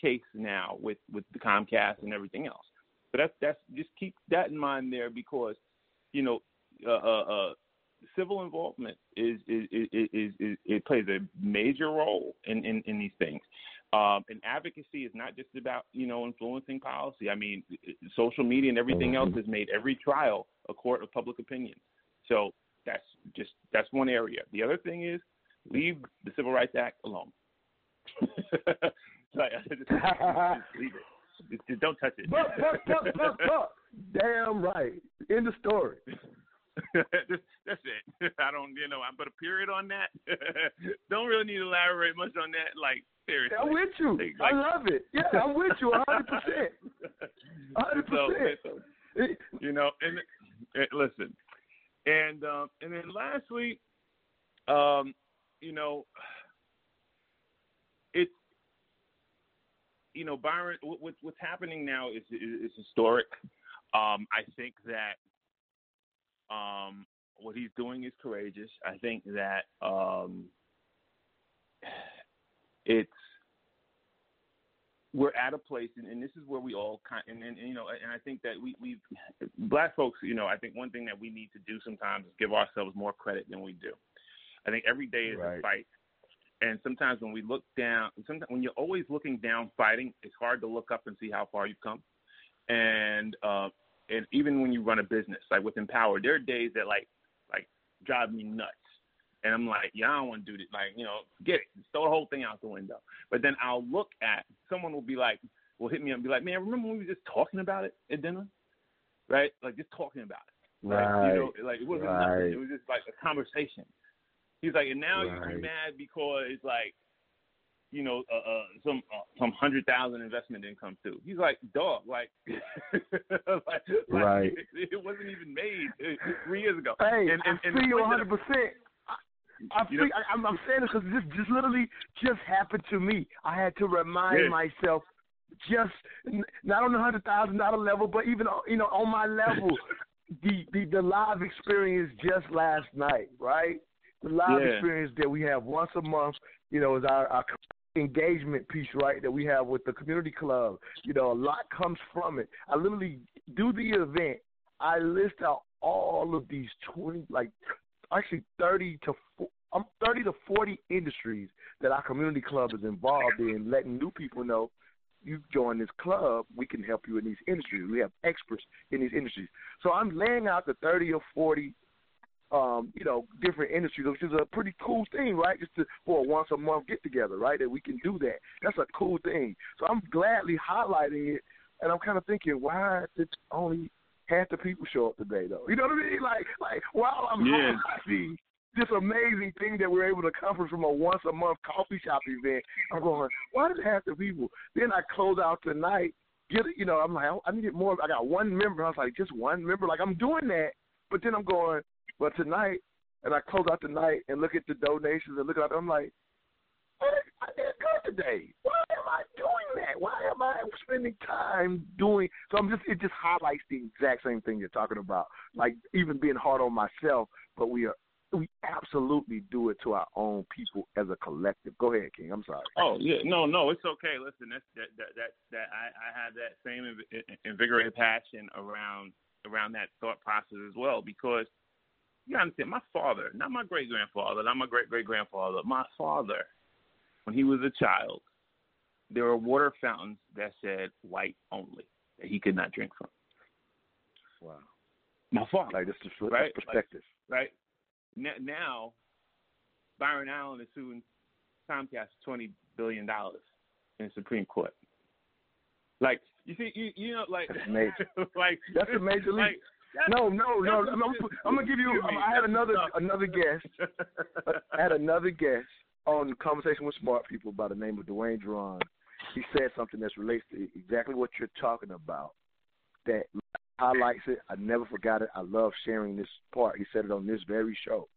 case now with, with the Comcast and everything else. But that's that's just keep that in mind there because you know uh, uh, uh, civil involvement is is, is, is, is it plays a major role in, in, in these things. Um, and advocacy is not just about you know influencing policy. I mean, social media and everything else has made every trial a court of public opinion. So that's just that's one area. The other thing is leave the Civil Rights Act alone. like, just, just leave it. Just, just don't touch it. Buck, buck, buck, buck, buck. Damn right. End of story. That's it. I don't, you know, I put a period on that. don't really need to elaborate much on that. Like seriously, I'm with you. Like- I love it. Yeah, I'm with you 100%. 100%. So, so, you know, and, and listen, and um, and then lastly, um, you know, it's you know, Byron, what, what, what's happening now is, is historic. Um, I think that um, what he's doing is courageous. I think that um, it's we're at a place, and, and this is where we all kind, and, and, and you know, and I think that we we black folks, you know, I think one thing that we need to do sometimes is give ourselves more credit than we do. I think every day is Right. a fight, and sometimes when we look down, sometimes when you're always looking down fighting, it's hard to look up and see how far you've come. And uh, and even when you run a business, like with Empower, there are days that like like drive me nuts. And I'm like, yeah, I don't want to do this. Like, you know, get it. Just throw the whole thing out the window. But then I'll look at someone will be like, will hit me up and be like, man, remember when we were just talking about it at dinner, right? Like just talking about it. Like, Right. You know, like it wasn't Right. nothing. It was just like a conversation. He's like, and now you're mad because like, you know, uh, uh, some uh, some hundred thousand investment income too. He's like, dog, like, like, like, Right. It, it wasn't even made uh, three years ago. Hey, and, and, I and feel the you point 100. percent I know- I, I'm, I'm saying this because this just literally just happened to me. I had to remind Yeah. myself, just not on the hundred thousand dollar level, but even on- you know on my level, the, the the live experience just last night, right? The live Yeah. experience that we have once a month, you know, is our, our engagement piece, right? That we have with the community club. You know, a lot comes from it. I literally do the event. I list out all of these twenty, like actually thirty to um, thirty to forty industries that our community club is involved in, letting new people know you join this club, we can help you in these industries. We have experts in these industries. So I'm laying out the thirty or forty um, you know, different industries, which is a pretty cool thing, right? Just to, for a once a month get together, right? That we can do that. That's a cool thing. So I'm gladly highlighting it, and I'm kind of thinking, why did only half the people show up today, though? You know what I mean? Like, like while I'm Yeah. highlighting this amazing thing that we're able to accomplish from a once a month coffee shop event, I'm going, why did half the people? Then I close out tonight. Get it, you know, I'm like, I need more. I got one member. I was like, just one member. Like I'm doing that, but then I'm going, but tonight, and I close out the night and look at the donations and look at I'm like? I didn't go today. Why am I doing that? Why am I spending time doing? So I'm just it just highlights the exact same thing you're talking about. Like even being hard on myself, but we are we absolutely do it to our own people as a collective. Go ahead, King. I'm sorry. Oh yeah, no, no, it's okay. Listen, that's that that that, that I, I have that same inv- invigorated passion around around that thought process as well because you understand, my father, not my great grandfather, not my great great grandfather, my father, when he was a child, there were water fountains that said white only that he could not drink from. Wow. My father, Like this is Right, perspective. right? N- Now, Byron Allen is suing Comcast for twenty billion dollars in the Supreme Court. Like you see, you you know, like That's major. like That's a major league. Like, No, no, no. I'm, I'm, gonna give you. I had another another guest. I had another guest on Conversation with Smart People by the name of Dwayne Duran. He said something that relates to exactly what you're talking about. That highlights it. I never forgot it. I love sharing this part. He said it on this very show.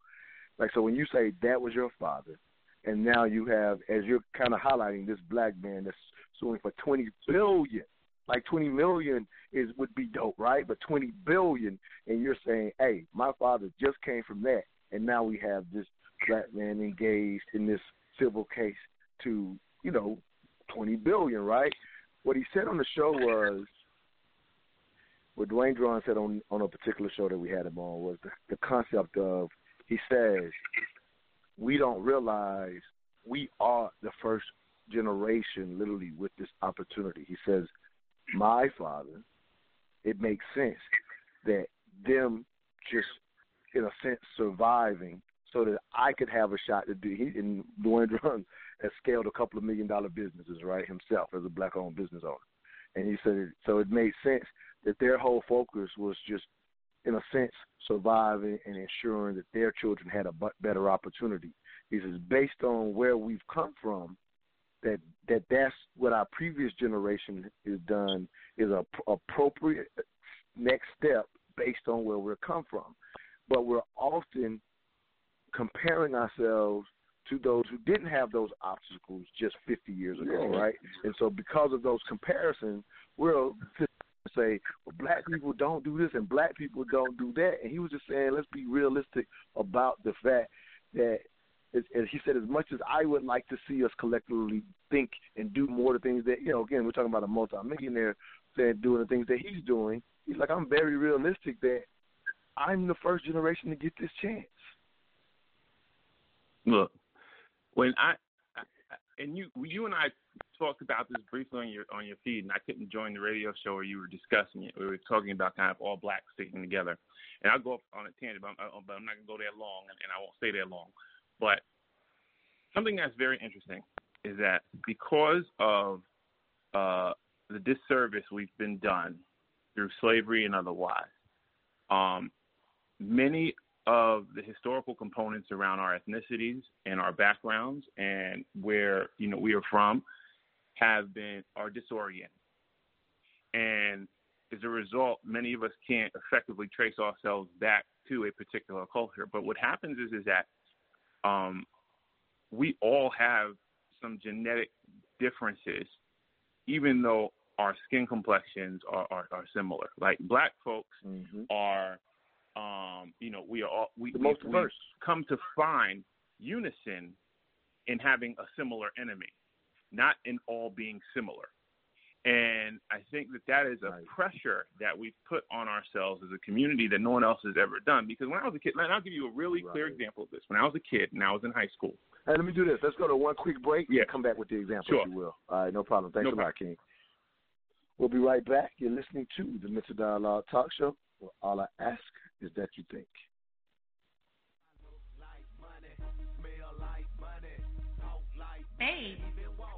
Like so, when you say that was your father, and now you have, as you're kind of highlighting, this black man that's suing for twenty billion. Like twenty million is would be dope, right? But twenty billion, and you're saying, hey, my father just came from that, and now we have this black man engaged in this civil case to, you know, twenty billion, right? What he said on the show was, what Dwayne Duran said on on a particular show that we had him on was the, the concept of he says we don't realize we are the first generation literally with this opportunity. He says, My father, it makes sense that them just in a sense surviving so that I could have a shot to do he and Dwayne Duran has scaled a couple of million dollar businesses, right, himself as a black owned business owner. And he said so it made sense that their whole focus was just in a sense surviving and ensuring that their children had a better opportunity. He says based on where we've come from, that that that's what our previous generation has done is a appropriate next step based on where we're come from. But we're often comparing ourselves to those who didn't have those obstacles just 50 years ago, right? And so because of those comparisons, we're say, well, black people don't do this and black people don't do that. And he was just saying, let's be realistic about the fact that as, as he said, as much as I would like to see us collectively think and do more of the things that you know, again, we're talking about a multimillionaire saying doing the things that he's doing. He's like, I'm very realistic that I'm the first generation to get this chance. Look, when I, I and you you and I talked about this briefly on your on your feed, and I couldn't join the radio show where you were discussing it. We were talking about kind of all blacks sticking together, and I'll go off on a tangent, but I'm, but I'm not gonna go there long, and, and I won't stay there long. But something that's very interesting is that because of uh, the disservice we've been done through slavery and otherwise, um, many of the historical components around our ethnicities and our backgrounds and where you know we are from have been are disoriented, and as a result, many of us can't effectively trace ourselves back to a particular culture. But what happens is is that um, we all have some genetic differences, even though our skin complexions are, are, are similar. Like black folks mm-hmm. are, um, you know, we are all we, the we, most we come to find unison in having a similar enemy, not in all being similar. And I think that that is a Right. pressure that we've put on ourselves as a community that no one else has ever done. Because when I was a kid, and I'll give you a really clear example of this. When I was a kid and I was in high school, Hey, let me do this. Let's go to one quick break Yeah. and come back with the example, Sure. if you will. All right, no problem. Thanks No a lot, King. We'll be right back. You're listening to the Mental Dialogue Talk Show, where all I ask is that you think. Babe,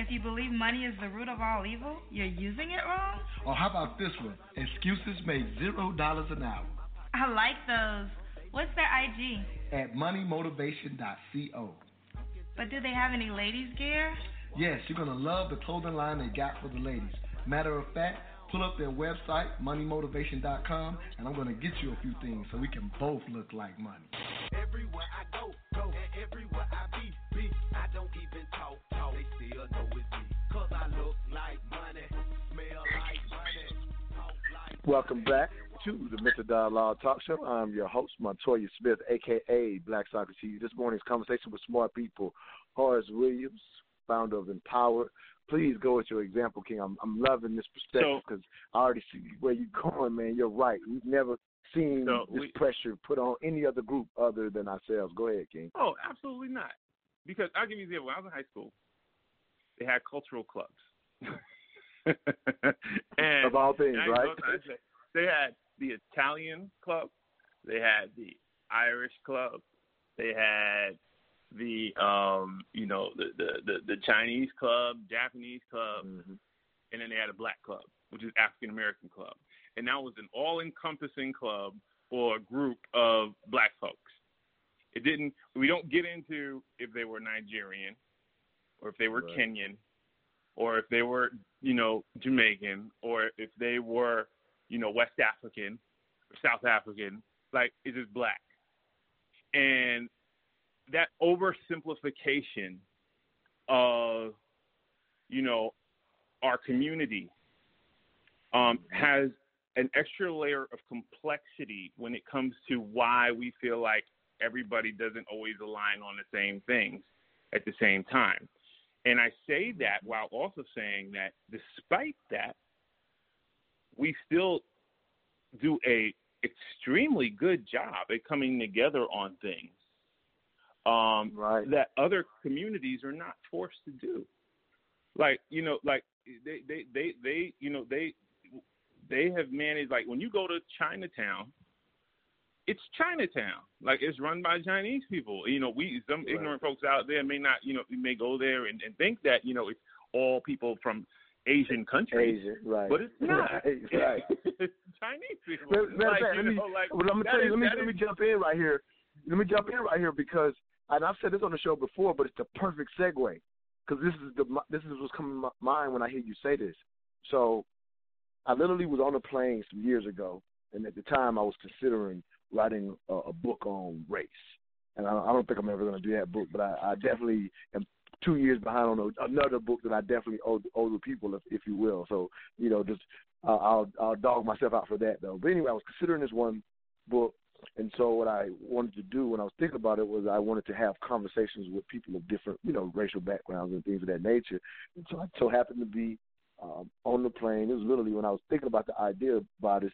If you believe money is the root of all evil, you're using it wrong? Or how about this one? Excuses make zero dollars an hour I like those. What's their IG? at moneymotivation.co. But do they have any ladies gear? Yes, you're gonna love the clothing line they got for the ladies. Matter of fact, pull up their website, moneymotivation.com, and I'm gonna get you a few things so we can both look like money. Everywhere I go, go, and everywhere I be, be. I don't even talk, talk. They still know Welcome back to the Mental Dialogue Talk Show. I'm your host, Montoya Smith, aka Black Soccer Socrates. This morning's conversation with smart people, Horace Williams, founder of Empower. Please go with your example, King. I'm, I'm loving this perspective because I already see where you're going, man. You're right. We've never seen So this we- pressure put on any other group other than ourselves. Go ahead, King. Oh, absolutely not. Because I'll give you an example. When I was in high school, they had cultural clubs. and Of all things, and I used to right? go to- I say, They had the Italian club, they had the Irish club, they had the um, you know, the, the, the, the Chinese club, Japanese club, Mhm. and then they had a black club, which is African American club. And that was an all encompassing club for a group of black folks. It didn't we don't get into if they were Nigerian or if they were Right. Kenyan or if they were, you know, Jamaican or if they were, you know, West African or South African, like it's just black. And that oversimplification of, you know, our community um, has an extra layer of complexity when it comes to why we feel like everybody doesn't always align on the same things at the same time. And I say that while also saying that despite that, we still do a extremely good job at coming together on things um, Right. that other communities are not forced to do. Like you know, like they they they they you know they they have managed like when you go to Chinatown, it's Chinatown. Like it's run by Chinese people. You know, we some Right. ignorant folks out there may not you know may go there and, and think that you know it's all people from Asian countries. Asia, right. But it's not. Right, right. it's Chinese people. Matter like, let me, know, like, well, I'm gonna tell you. is- Let me let me is- jump in right here. Let me jump in right here because, and I've said this on the show before, but it's the perfect segue. because this is the this is what's coming to my mind when I hear you say this. So, I literally was on a plane some years ago, and at the time I was considering writing a, a book on race. And I, I don't think I'm ever going to do that book, but I, I definitely am two years behind on a, another book that I definitely owe, owe the people, if, if you will. So, you know, just uh, I'll I'll dog myself out for that though. But anyway, I was considering this one book, and so what I wanted to do when I was thinking about it was I wanted to have conversations with people of different, you know, racial backgrounds and things of that nature. And so I so happened to be um, on the plane. It was literally when I was thinking about the idea about this,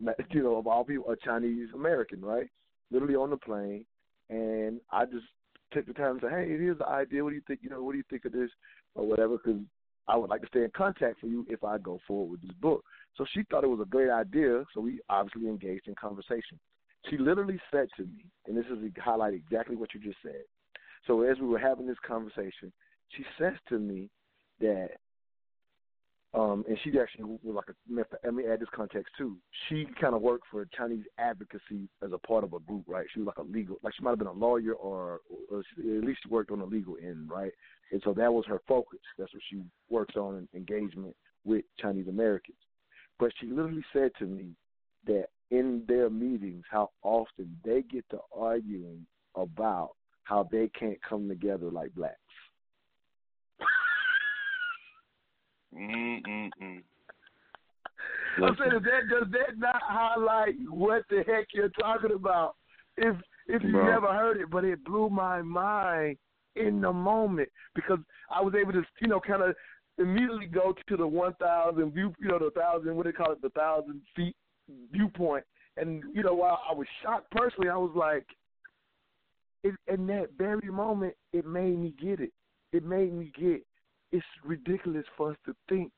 you know, of all people, a Chinese American, right? Literally on the plane, and I just took the time to say, hey, here's the idea. What do you think? You know, what do you think of this or whatever? Because I would like to stay in contact for you if I go forward with this book. So she thought it was a great idea. So we obviously engaged in conversation. She literally said to me, and this is highlight exactly what you just said. So as we were having this conversation, she says to me that um, and she actually was like a. Let me add this context too. She kind of worked for Chinese advocacy as a part of a group, right? She was like a legal, like she might have been a lawyer or, or at least she worked on the legal end, right? And so that was her focus. That's what she works on engagement with Chinese Americans. But she literally said to me that in their meetings, how often they get to arguing about how they can't come together like blacks. Mm-mm-mm. I'm saying, that does that not highlight what the heck you're talking about? If if you Bro. never heard it, but it blew my mind in the moment because I was able to, you know, kind of immediately go to the one thousand view, you know, the thousand, what do they call it, the thousand feet viewpoint, and you know, while I was shocked personally, I was like, it, in that very moment, it made me get it. It made me get it's ridiculous for us to think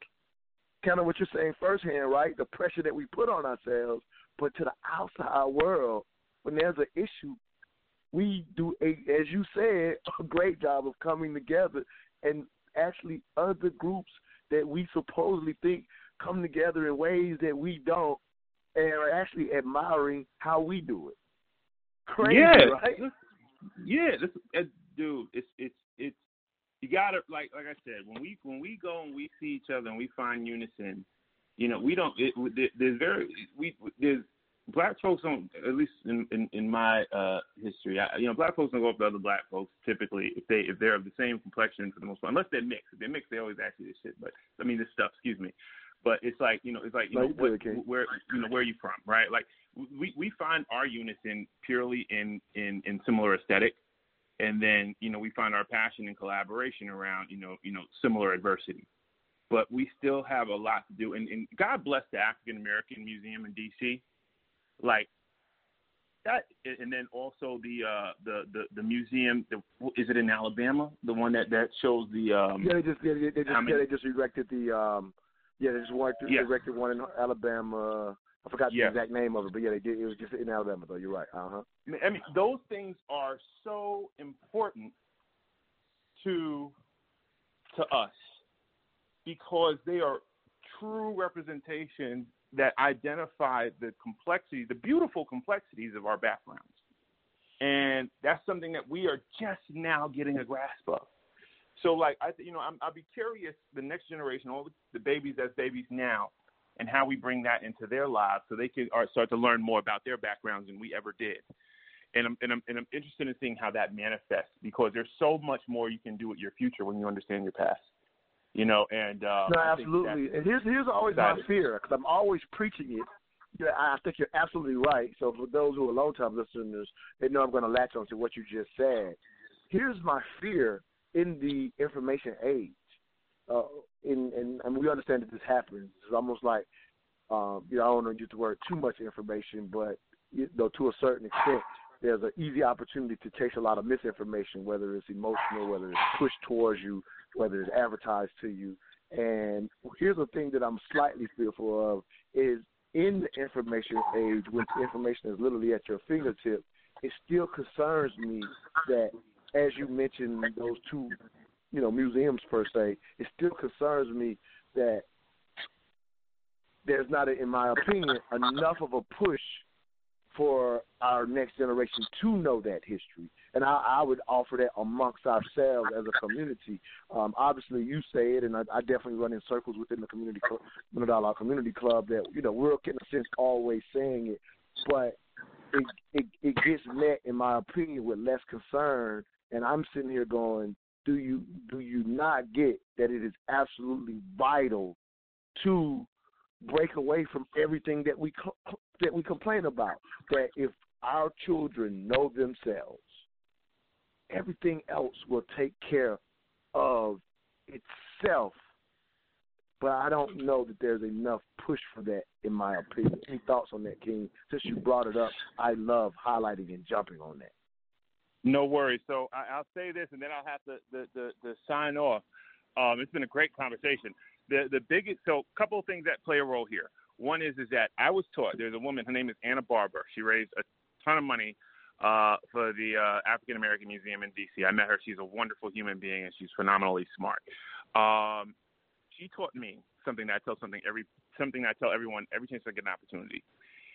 kind of what you're saying firsthand, right? The pressure that we put on ourselves, but to the outside world, when there's an issue, we do a, as you said, a great job of coming together, and actually other groups that we supposedly think come together in ways that we don't, and are actually admiring how we do it. Crazy, yeah, right? Yeah, this, uh, dude, it's it's it's you gotta like like I said when we when we go and we see each other and we find unison, you know we don't. It, there's very we there's black folks don't at least in in, in my uh history. I, you know, black folks don't go up to other black folks typically if they if they're of the same complexion for the most part, unless they're mixed. If they're mixed, they always ask you this shit. But I mean this stuff. Excuse me. But it's like you know, it's like you No, know, what, King. where you know where are you from, right? Like we we find our unison purely in in in similar aesthetic and then you know we find our passion and collaboration around you know you know similar adversity but we still have a lot to do and, and god bless the african american museum in dc like that and then also the uh the the, the museum the, is it in alabama the one that that shows the um Yeah, they just yeah, they, just yeah, they just erected the um yeah they just worked Yeah. erected one in Alabama. I forgot Yeah. the exact name of it, but yeah, they did. It was just in Alabama though. You're right. Uh huh. I mean- those things are so important to to us because they are true representations that identify the complexity, the beautiful complexities of our backgrounds. And that's something that we are just now getting a grasp of. So, like, I, you know, I'm, I'll be curious the next generation, all the, the babies that's babies now, and how we bring that into their lives so they can start to learn more about their backgrounds than we ever did. And I'm, and, I'm, and I'm interested in seeing how that manifests because there's so much more you can do with your future when you understand your past. You know, and uh, no, absolutely. And here's here's always my fear because I'm always preaching it. Yeah, I think you're absolutely right. So for those who are long time listeners, they know I'm going to latch on to what you just said. Here's my fear in the information age. Uh, and, and we understand that this happens. It's almost like um, you know, I don't want to use the word too much information, but you know, to a certain extent, there's an easy opportunity to chase a lot of misinformation, whether it's emotional, whether it's pushed towards you, whether it's advertised to you. And here's the thing that I'm slightly fearful of is in the information age, when information is literally at your fingertip, it still concerns me that, as you mentioned, those two, you know, museums per se, it still concerns me that there's not, in my opinion, enough of a push for our next generation to know that history. And I, I would offer that amongst ourselves as a community. Um, obviously, you say it, and I, I definitely run in circles within the community, Million Dollar Community Club, that you know we're in a sense always saying it, but it, it it gets met, in my opinion, with less concern. And I'm sitting here going, do you do you not get that it is absolutely vital to break away from everything that we that we complain about. That if our children know themselves, everything else will take care of itself. But I don't know that there's enough push for that, in my opinion. Any thoughts on that, King? Since you brought it up, I love highlighting and jumping on that. No worries. So I, will say this, and then I'll have to the, the, the sign off. Um, it's been a great conversation the the biggest so a couple of things that play a role here. One is is that I was taught there's a woman her name is Anna Barber. She raised a ton of money uh, for the uh, African American Museum in D.C. I met her. She's a wonderful human being and she's phenomenally smart. Um, she taught me something that I tell something every something I tell everyone every chance I get an opportunity.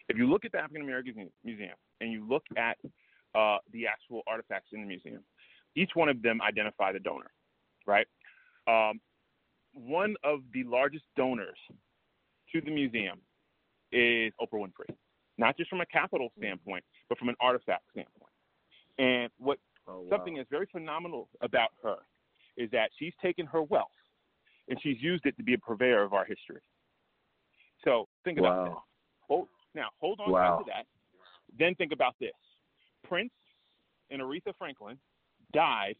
If you look at the African American Museum and you look at uh, the actual artifacts in the museum, each one of them identify the donor, right? Um, one of the largest donors to the museum is Oprah Winfrey, not just from a capital standpoint, but from an artifact standpoint. And what oh, wow. something is very phenomenal about her is that she's taken her wealth and she's used it to be a purveyor of our history. So think about wow. that. Hold, now, hold on wow. to that. Then think about this Prince and Aretha Franklin died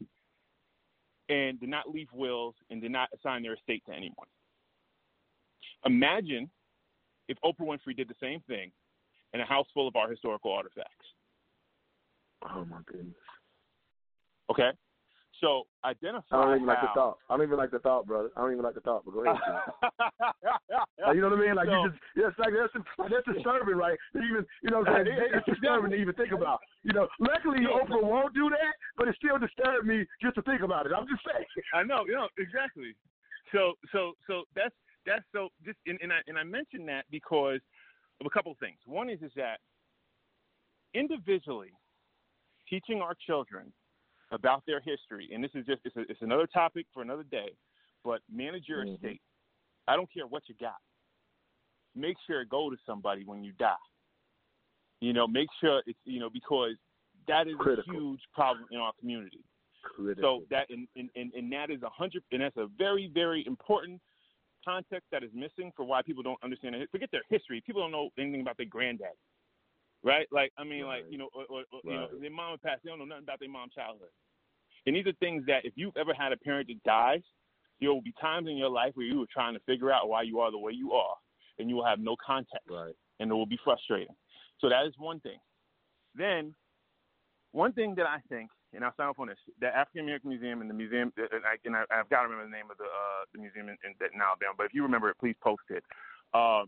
and did not leave wills and did not assign their estate to anyone. Imagine if Oprah Winfrey did the same thing in a house full of our historical artifacts. Oh my goodness. Okay. So identify. I don't even how, like the thought. I don't even like the thought, brother. I don't even like the thought. But go ahead. you know what I mean? Like so, you just, yeah, it's like that's that's disturbing, right? Even you know, what I'm saying it's disturbing to even think about. You know, luckily Oprah won't do that, but it still disturbs me just to think about it. I'm just saying. I know, you know, exactly. So, so, so that's that's so just and, and I and I mentioned that because of a couple of things. One is is that individually teaching our children about their history, and this is just it's, a, it's another topic for another day. But manage your mm-hmm. estate. I don't care what you got. Make sure it go to somebody when you die. You know, make sure it's you know because that is Critical. a huge problem in our community. Critical. So that and, and, and, that is a hundred and that's a very very important context that is missing for why people don't understand it. Forget their history. People don't know anything about their granddad right? Like I mean, right. like you know, or, or, or right. you know, their mom passed. They don't know nothing about their mom's childhood. And these are things that if you've ever had a parent that dies, there will be times in your life where you are trying to figure out why you are the way you are, and you will have no context, right. and it will be frustrating. So that is one thing. Then, one thing that I think, and I'll sign off on this: the African American Museum and the museum, and, I, and I, have got to remember the name of the uh, the museum in, in, in Alabama. But if you remember it, please post it. Uh,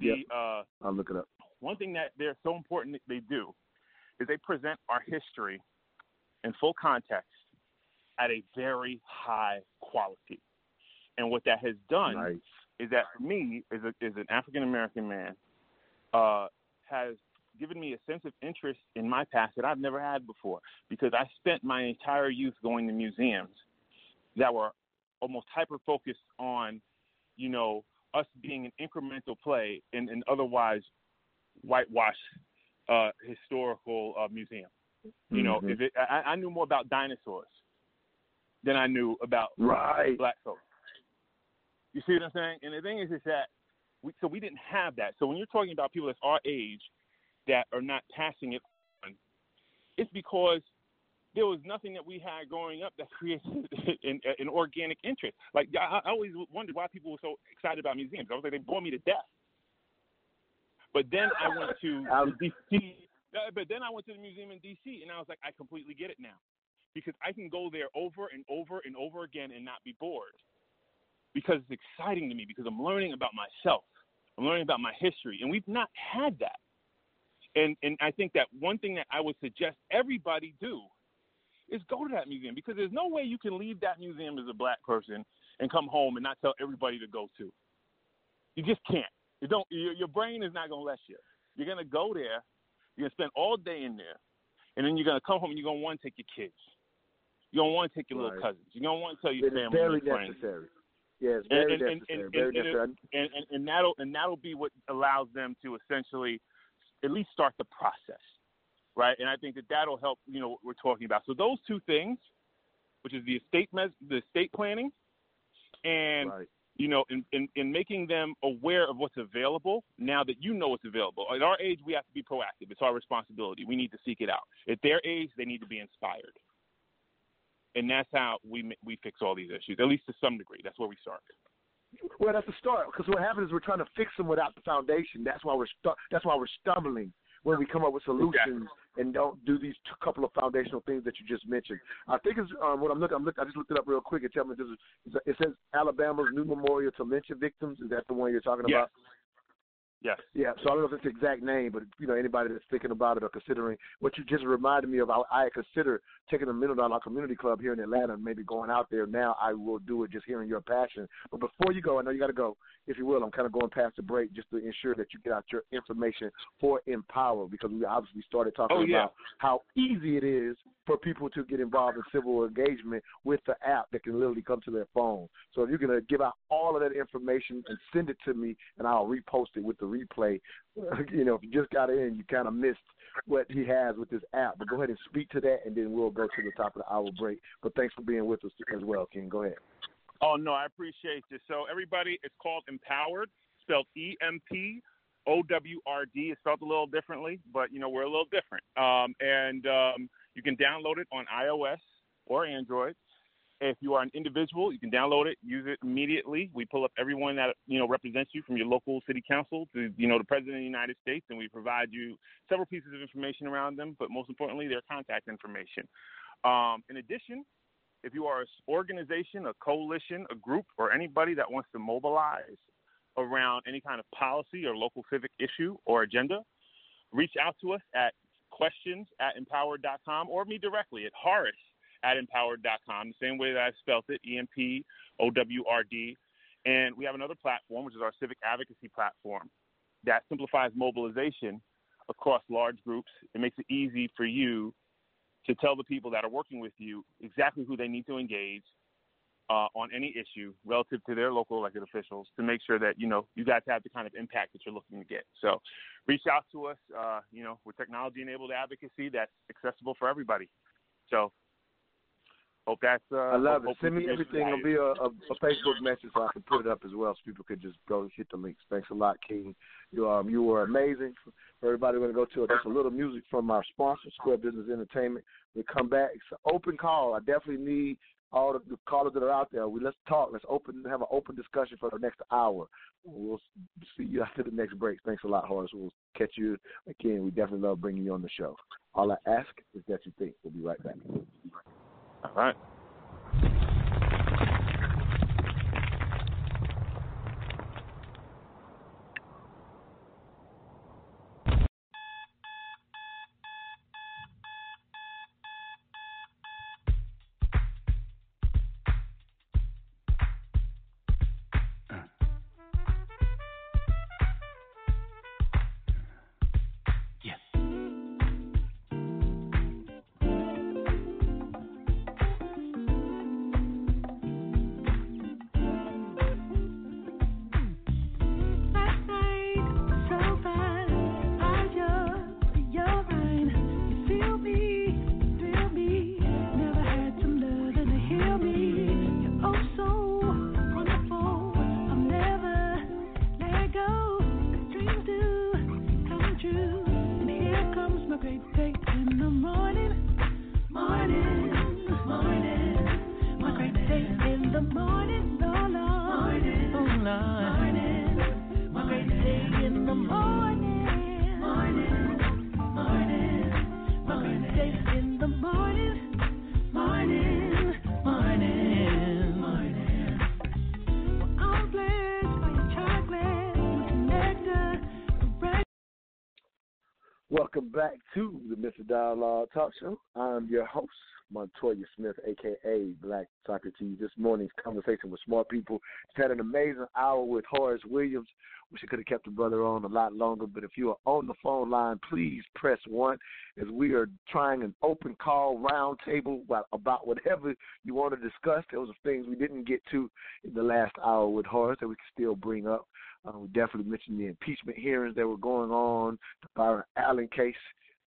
the yep. uh, I'll look it up. One thing that they're so important that they do is they present our history in full context at a very high quality. And what that has done nice. is that for me, as, a, as an African American man, uh, has given me a sense of interest in my past that I've never had before because I spent my entire youth going to museums that were almost hyper focused on, you know, us being an incremental play in an otherwise whitewashed uh, historical uh, museum. You know, mm-hmm. if it, I, I knew more about dinosaurs than I knew about right. black folks. You see what I'm saying? And the thing is, is that we, so we didn't have that. So when you're talking about people that's our age that are not passing it on, it's because there was nothing that we had growing up that created an, an organic interest. Like I, I always wondered why people were so excited about museums. I was like, they bore me to death. But then I went to DC. But then I went to the museum in DC, and I was like, I completely get it now, because I can go there over and over and over again and not be bored, because it's exciting to me because I'm learning about myself, I'm learning about my history, and we've not had that. And and I think that one thing that I would suggest everybody do is go to that museum because there's no way you can leave that museum as a black person and come home and not tell everybody to go to. You just can't. You don't. Your, your brain is not going to let you. You're going to go there You're gonna spend all day in there, and then you're gonna come home and you're gonna want to take your kids. You're gonna want to take your little cousins. You're gonna want to tell your It family very and your friends. necessary. Yeah, it's very and- and- necessary. and- very necessary. and, and, and that'll and that'll be what allows them to essentially at least start the process, right? And I think that that'll help. You know what we're talking about. So those two things, which is the estate mes- the estate planning, and right. you know, in, in in making them aware of what's available now that you know what's available. At our age, we have to be proactive. It's our responsibility. We need to seek it out. At their age, they need to be inspired, and that's how we we fix all these issues. At least to some degree, that's where we start. Well, that's the start. Because what happens is we're trying to fix them without the foundation. That's why we're stu- That's why we're stumbling when we come up with solutions and don't do these t- couple of foundational things that you just mentioned. I think it's um, what I'm looking. I'm looking. I just looked it up real quick and tell me this is. It says Alabama's new memorial to lynching victims. Is that the one you're talking Yes. about? Yes. Yeah, so I don't know if it's the exact name, but you know anybody that's thinking about it or considering what you just reminded me of, I, I consider taking a minute on our community club here in Atlanta, and maybe going out there now. I will do it just hearing your passion. But before you go, I know you got to go. If you will, I'm kind of going past the break just to ensure that you get out your information for Empower because we obviously started talking Oh, yeah. about how easy it is for people to get involved in civil engagement with the app that can literally come to their phone. So if you're going to give out all of that information and send it to me, and I'll repost it with the replay. You know, if you just got in, you kind of missed what he has with this app. But go ahead and speak to that, and then we'll go to the top of the hour break. But thanks for being with us as well, King. Go ahead. Oh no, I appreciate this. So everybody, it's called Empowrd, spelled E M P O W R D. It's spelled a little differently, but you know we're a little different. Um, and um, you can download it on iOS or Android. If you are an individual, you can download it, use it immediately. We pull up everyone that you know represents you, from your local city council to you know the president of the United States, and we provide you several pieces of information around them, but most importantly, their contact information. Um, in addition, if you are an organization, a coalition, a group, or anybody that wants to mobilize around any kind of policy or local civic issue or agenda, reach out to us at questions at empowrd.com or me directly at Horace at empowrd.com, the same way that I spelled it, E M P O W R D. And we have another platform, which is our civic advocacy platform, that simplifies mobilization across large groups. It makes it easy for you to tell the people that are working with you exactly who they need to engage uh, on any issue relative to their local elected officials to make sure that you know you guys have the kind of impact that you're looking to get. So, reach out to us. Uh, you know, with technology-enabled advocacy that's accessible for everybody. So, hope that's. Uh, I love hope, it. Send me everything. It'll be a, a, a Facebook message so I can put it up as well, so people could just go hit the links. Thanks a lot, King. You um you were amazing. For everybody, we're gonna go to just a little music from our sponsor, Square Business Entertainment. We come back. It's an open call. I definitely need all the, the callers that are out there. We let's talk. Let's open have an open discussion for the next hour. We'll see you after the next break. Thanks a lot, Horace. We'll catch you again. We definitely love bringing you on the show. All I ask is that you think. We'll be right back. All right. In the morning, back to the Mental Dialogue Talk Show. I'm your host, Montoya Smith, aka Black Socrates. This morning's conversation with smart people. Just had an amazing hour with Horace Williams. Wish I could have kept the brother on a lot longer, but if you are on the phone line, please press one as we are trying an open call round table about whatever you want to discuss. Those are things we didn't get to in the last hour with Horace that we can still bring up. Uh, we definitely mentioned the impeachment hearings that were going on, the Byron Allen case.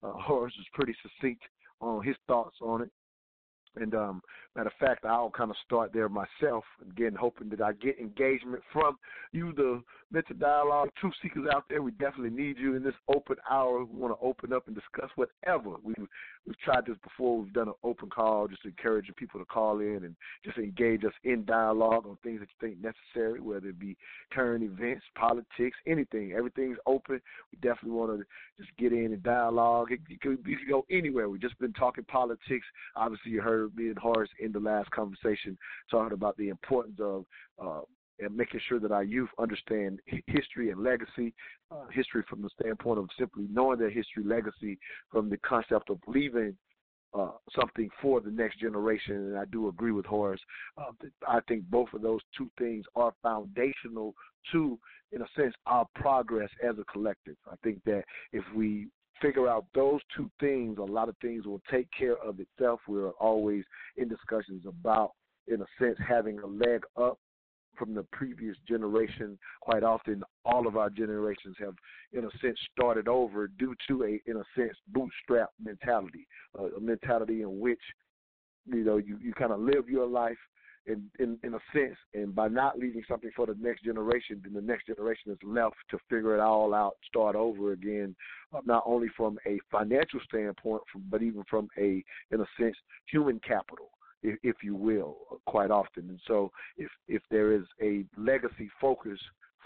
Uh, Horace was pretty succinct on his thoughts on it. And um, matter of fact, I'll kind of start there myself. Again, hoping that I get engagement from you, the mental dialogue truth seekers out there. We definitely need you in this open hour. We want to open up and discuss whatever. We we've tried this before. We've done an open call, just encouraging people to call in and just engage us in dialogue on things that you think necessary, whether it be current events, politics, anything. Everything's open. We definitely want to just get in and dialogue. It, it could go anywhere. We've just been talking politics. Obviously, you heard me and Horace in the last conversation talking about the importance of uh, and making sure that our youth understand history and legacy, uh, history from the standpoint of simply knowing their history, legacy from the concept of leaving uh, something for the next generation. And I do agree with Horace. Uh, I think both of those two things are foundational to, in a sense, our progress as a collective. I think that if we figure out those two things, a lot of things will take care of itself. We're always in discussions about, in a sense, having a leg up from the previous generation. Quite often, all of our generations have, in a sense, started over due to a, in a sense, bootstrap mentality, a mentality in which, you know, you, you kind of live your life in, in in a sense, and by not leaving something for the next generation, then the next generation is left to figure it all out, start over again, uh, not only from a financial standpoint, from, but even from a, in a sense, human capital if, if you will, quite often. And so, if if there is a legacy focus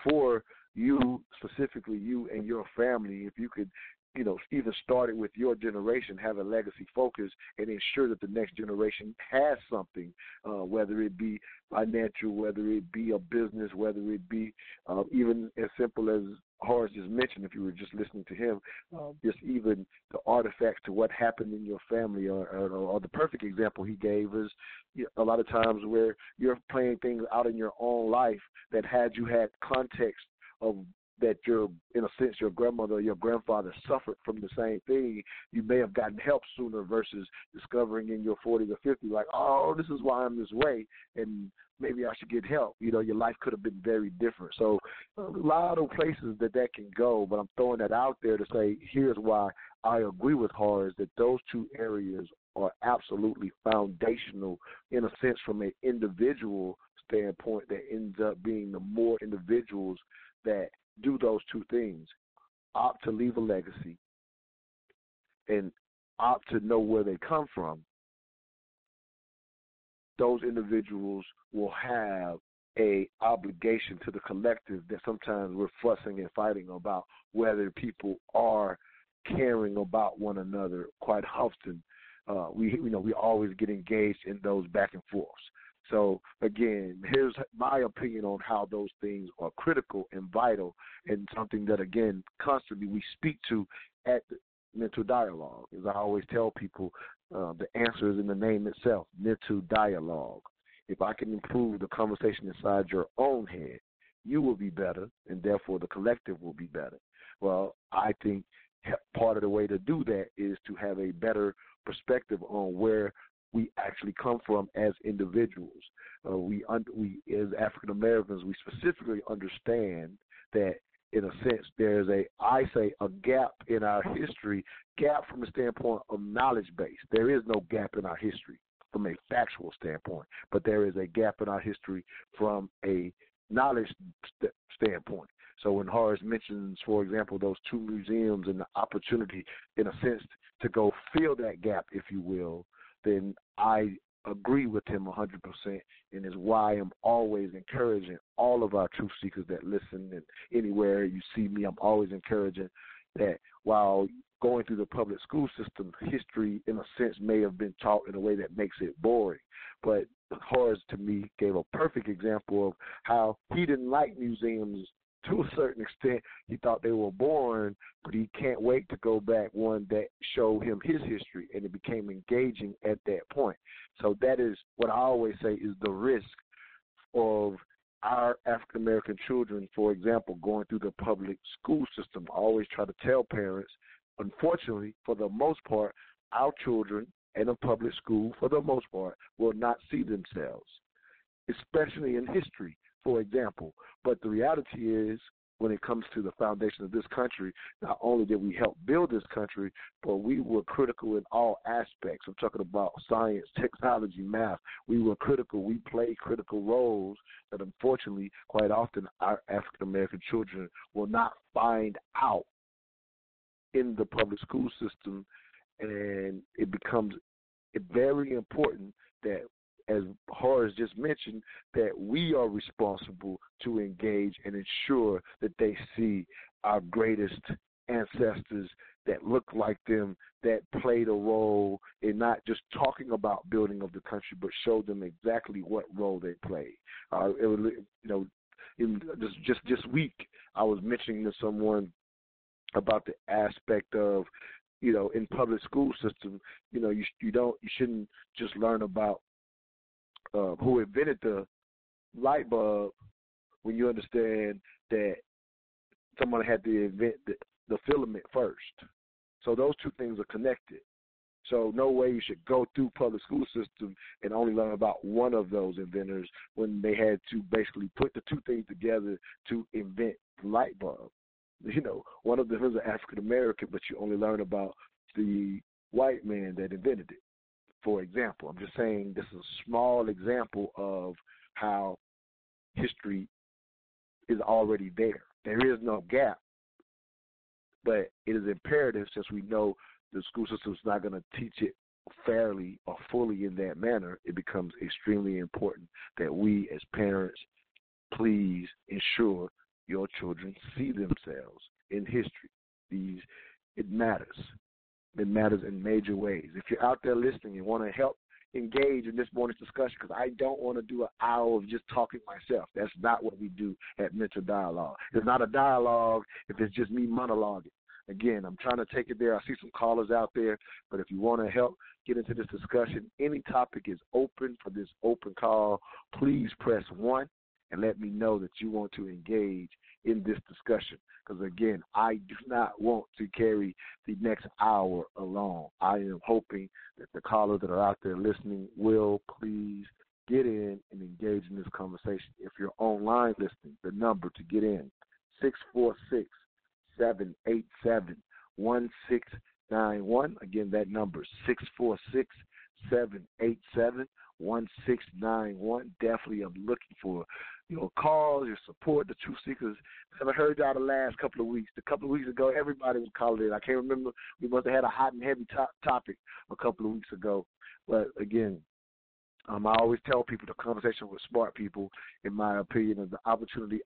for you specifically, you and your family, if you could you know, even started with your generation, have a legacy focus and ensure that the next generation has something, uh, whether it be financial, whether it be a business, whether it be uh, even as simple as Horace just mentioned, if you were just listening to him, uh, just even the artifacts to what happened in your family, or, or, or the perfect example he gave is you know, a lot of times where you're playing things out in your own life that had you had context of that your in a sense your grandmother or your grandfather suffered from the same thing, you may have gotten help sooner versus discovering in your 40s or 50s like, oh, this is why I'm this way, and maybe I should get help. You know, your life could have been very different. So a lot of places that that can go, but I'm throwing that out there to say here's why I agree with Horace that those two areas are absolutely foundational in a sense from an individual standpoint that ends up being the more individuals that do those two things opt to leave a legacy and opt to know where they come from, those individuals will have a obligation to the collective that sometimes we're fussing and fighting about whether people are caring about one another quite often. Uh, we you know we always get engaged in those back and forths so again, here's my opinion on how those things are critical and vital, and something that again constantly we speak to at mental dialogue. As I always tell people, uh, the answer is in the name itself, mental dialogue. If I can improve the conversation inside your own head, you will be better, and therefore the collective will be better. Well, I think part of the way to do that is to have a better perspective on where we actually come from as individuals. Uh, we un- we as African Americans we specifically understand that in a sense there's a I say a gap in our history, gap from the standpoint of knowledge base. There is no gap in our history from a factual standpoint, but there is a gap in our history from a knowledge st- standpoint. So when Horace mentions, for example, those two museums and the opportunity, in a sense, to go fill that gap, if you will, then I agree with him 100% and is why I'm always encouraging all of our truth seekers that listen and anywhere you see me, I'm always encouraging that while going through the public school system, history in a sense may have been taught in a way that makes it boring. But Horace to me gave a perfect example of how he didn't like museums to a certain extent, he thought they were boring, but he can't wait to go back one that showed him his history, and it became engaging at that point. So that is what I always say is the risk of our African American children, for example, going through the public school system. I always try to tell parents, unfortunately, for the most part, our children in a public school, for the most part, will not see themselves, especially in history, for example. But the reality is, when it comes to the foundation of this country, not only did we help build this country, but we were critical in all aspects. I'm talking about science, technology, math. We were critical. We played critical roles that unfortunately, quite often, our African American children will not find out in the public school system. And it becomes very important that as Horace just mentioned, that we are responsible to engage and ensure that they see our greatest ancestors that look like them, that played a role in not just talking about building of the country, but show them exactly what role they played. Uh, it was, you know, in just just this week, I was mentioning to someone about the aspect of you know in public school system you know you you don't you shouldn't just learn about uh, who invented the light bulb when you understand that someone had to invent the, the filament first. So those two things are connected. So no way you should go through public school system and only learn about one of those inventors when they had to basically put the two things together to invent the light bulb. You know, one of them is an African American, but you only learn about the white man that invented it for example. I'm just saying this is a small example of how history is already there. There is no gap, but it is imperative since we know the school system is not going to teach it fairly or fully in that manner, it becomes extremely important that we as parents please ensure your children see themselves in history. These it matters that matters in major ways. If you're out there listening and want to help engage in this morning's discussion, because I don't want to do an hour of just talking myself. That's not what we do at Mental Dialogue. It's not a dialogue if it's just me monologuing. Again, I'm trying to take it there. I see some callers out there, but if you want to help get into this discussion, any topic is open for this open call. Please press one and let me know that you want to engage in this discussion. Because again, I do not want to carry the next hour alone. I am hoping that the callers that are out there listening will please get in and engage in this conversation. If you're online listening, the number to get in, 646 787 1691. Again, that number, 646 787 1691. Definitely, I'm looking for your calls, your support, the Truth Seekers. I haven't heard y'all the last couple of weeks. A couple of weeks ago, everybody was calling in. I can't remember. We must have had a hot and heavy top topic a couple of weeks ago. But again, um, I always tell people the conversation with smart people, in my opinion, is the opportunity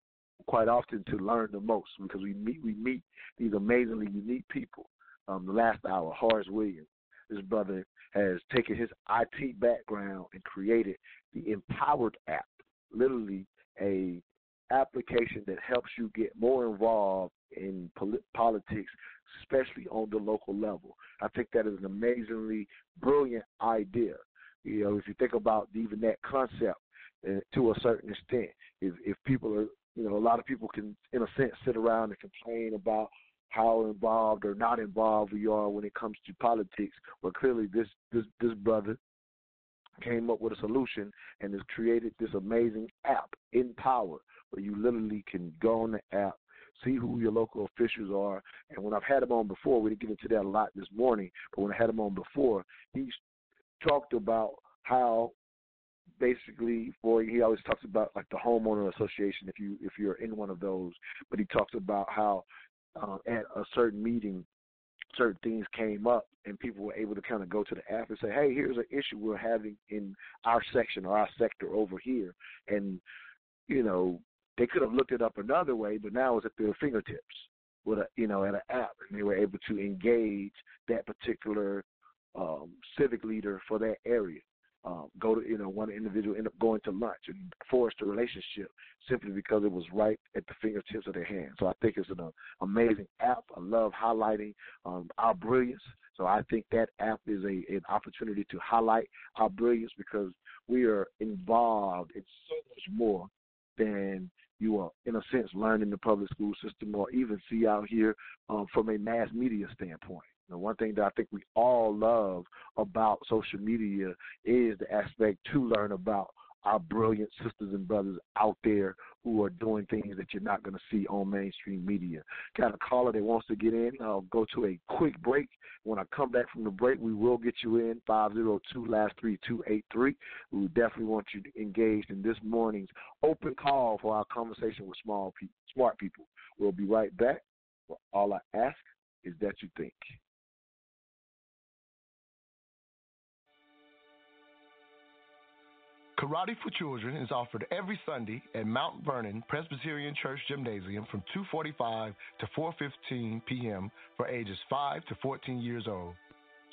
quite often to learn the most because we meet we meet these amazingly unique people. Um, the last hour, Horace Williams, this brother has taken his IT background and created the Empowrd app. Literally, a application that helps you get more involved in polit- politics, especially on the local level. I think that is an amazingly brilliant idea. You know, if you think about even that concept uh, to a certain extent, if if people are, you know, a lot of people can, in a sense, sit around and complain about how involved or not involved we are when it comes to politics. But clearly, this this this brother came up with a solution and has created this amazing app, in power where you literally can go on the app, see who your local officials are. And when I've had him on before, we didn't get into that a lot this morning, but when I had him on before, he's talked about how basically for he always talks about like the homeowner association if you if you're in one of those but he talks about how uh, at a certain meeting certain things came up and people were able to kind of go to the app and say, hey, here's an issue we're having in our section or our sector over here. And, you know, they could have looked it up another way, but now it's at their fingertips with a, you know, at an app. And they were able to engage that particular um, civic leader for that area. Uh, go to you know one individual end up going to lunch and forced a relationship simply because it was right at the fingertips of their hand. So I think it's an uh, amazing app. I love highlighting um, our brilliance. So I think that app is a an opportunity to highlight our brilliance because we are involved in so much more than you are, in a sense, learning the public school system or even see out here um, from a mass media standpoint. The one thing that I think we all love about social media is the aspect to learn about our brilliant sisters and brothers out there who are doing things that you're not going to see on mainstream media. Got a caller that wants to get in. I'll go to a quick break. When I come back from the break, we will get you in 502 last three two eight three. We definitely want you engaged in this morning's open call for our conversation with small people, smart people. We'll be right back. All I ask is that you think. Karate for Children is offered every Sunday at Mount Vernon Presbyterian Church Gymnasium from 2:45 to 4:15 p.m. for ages 5 to 14 years old.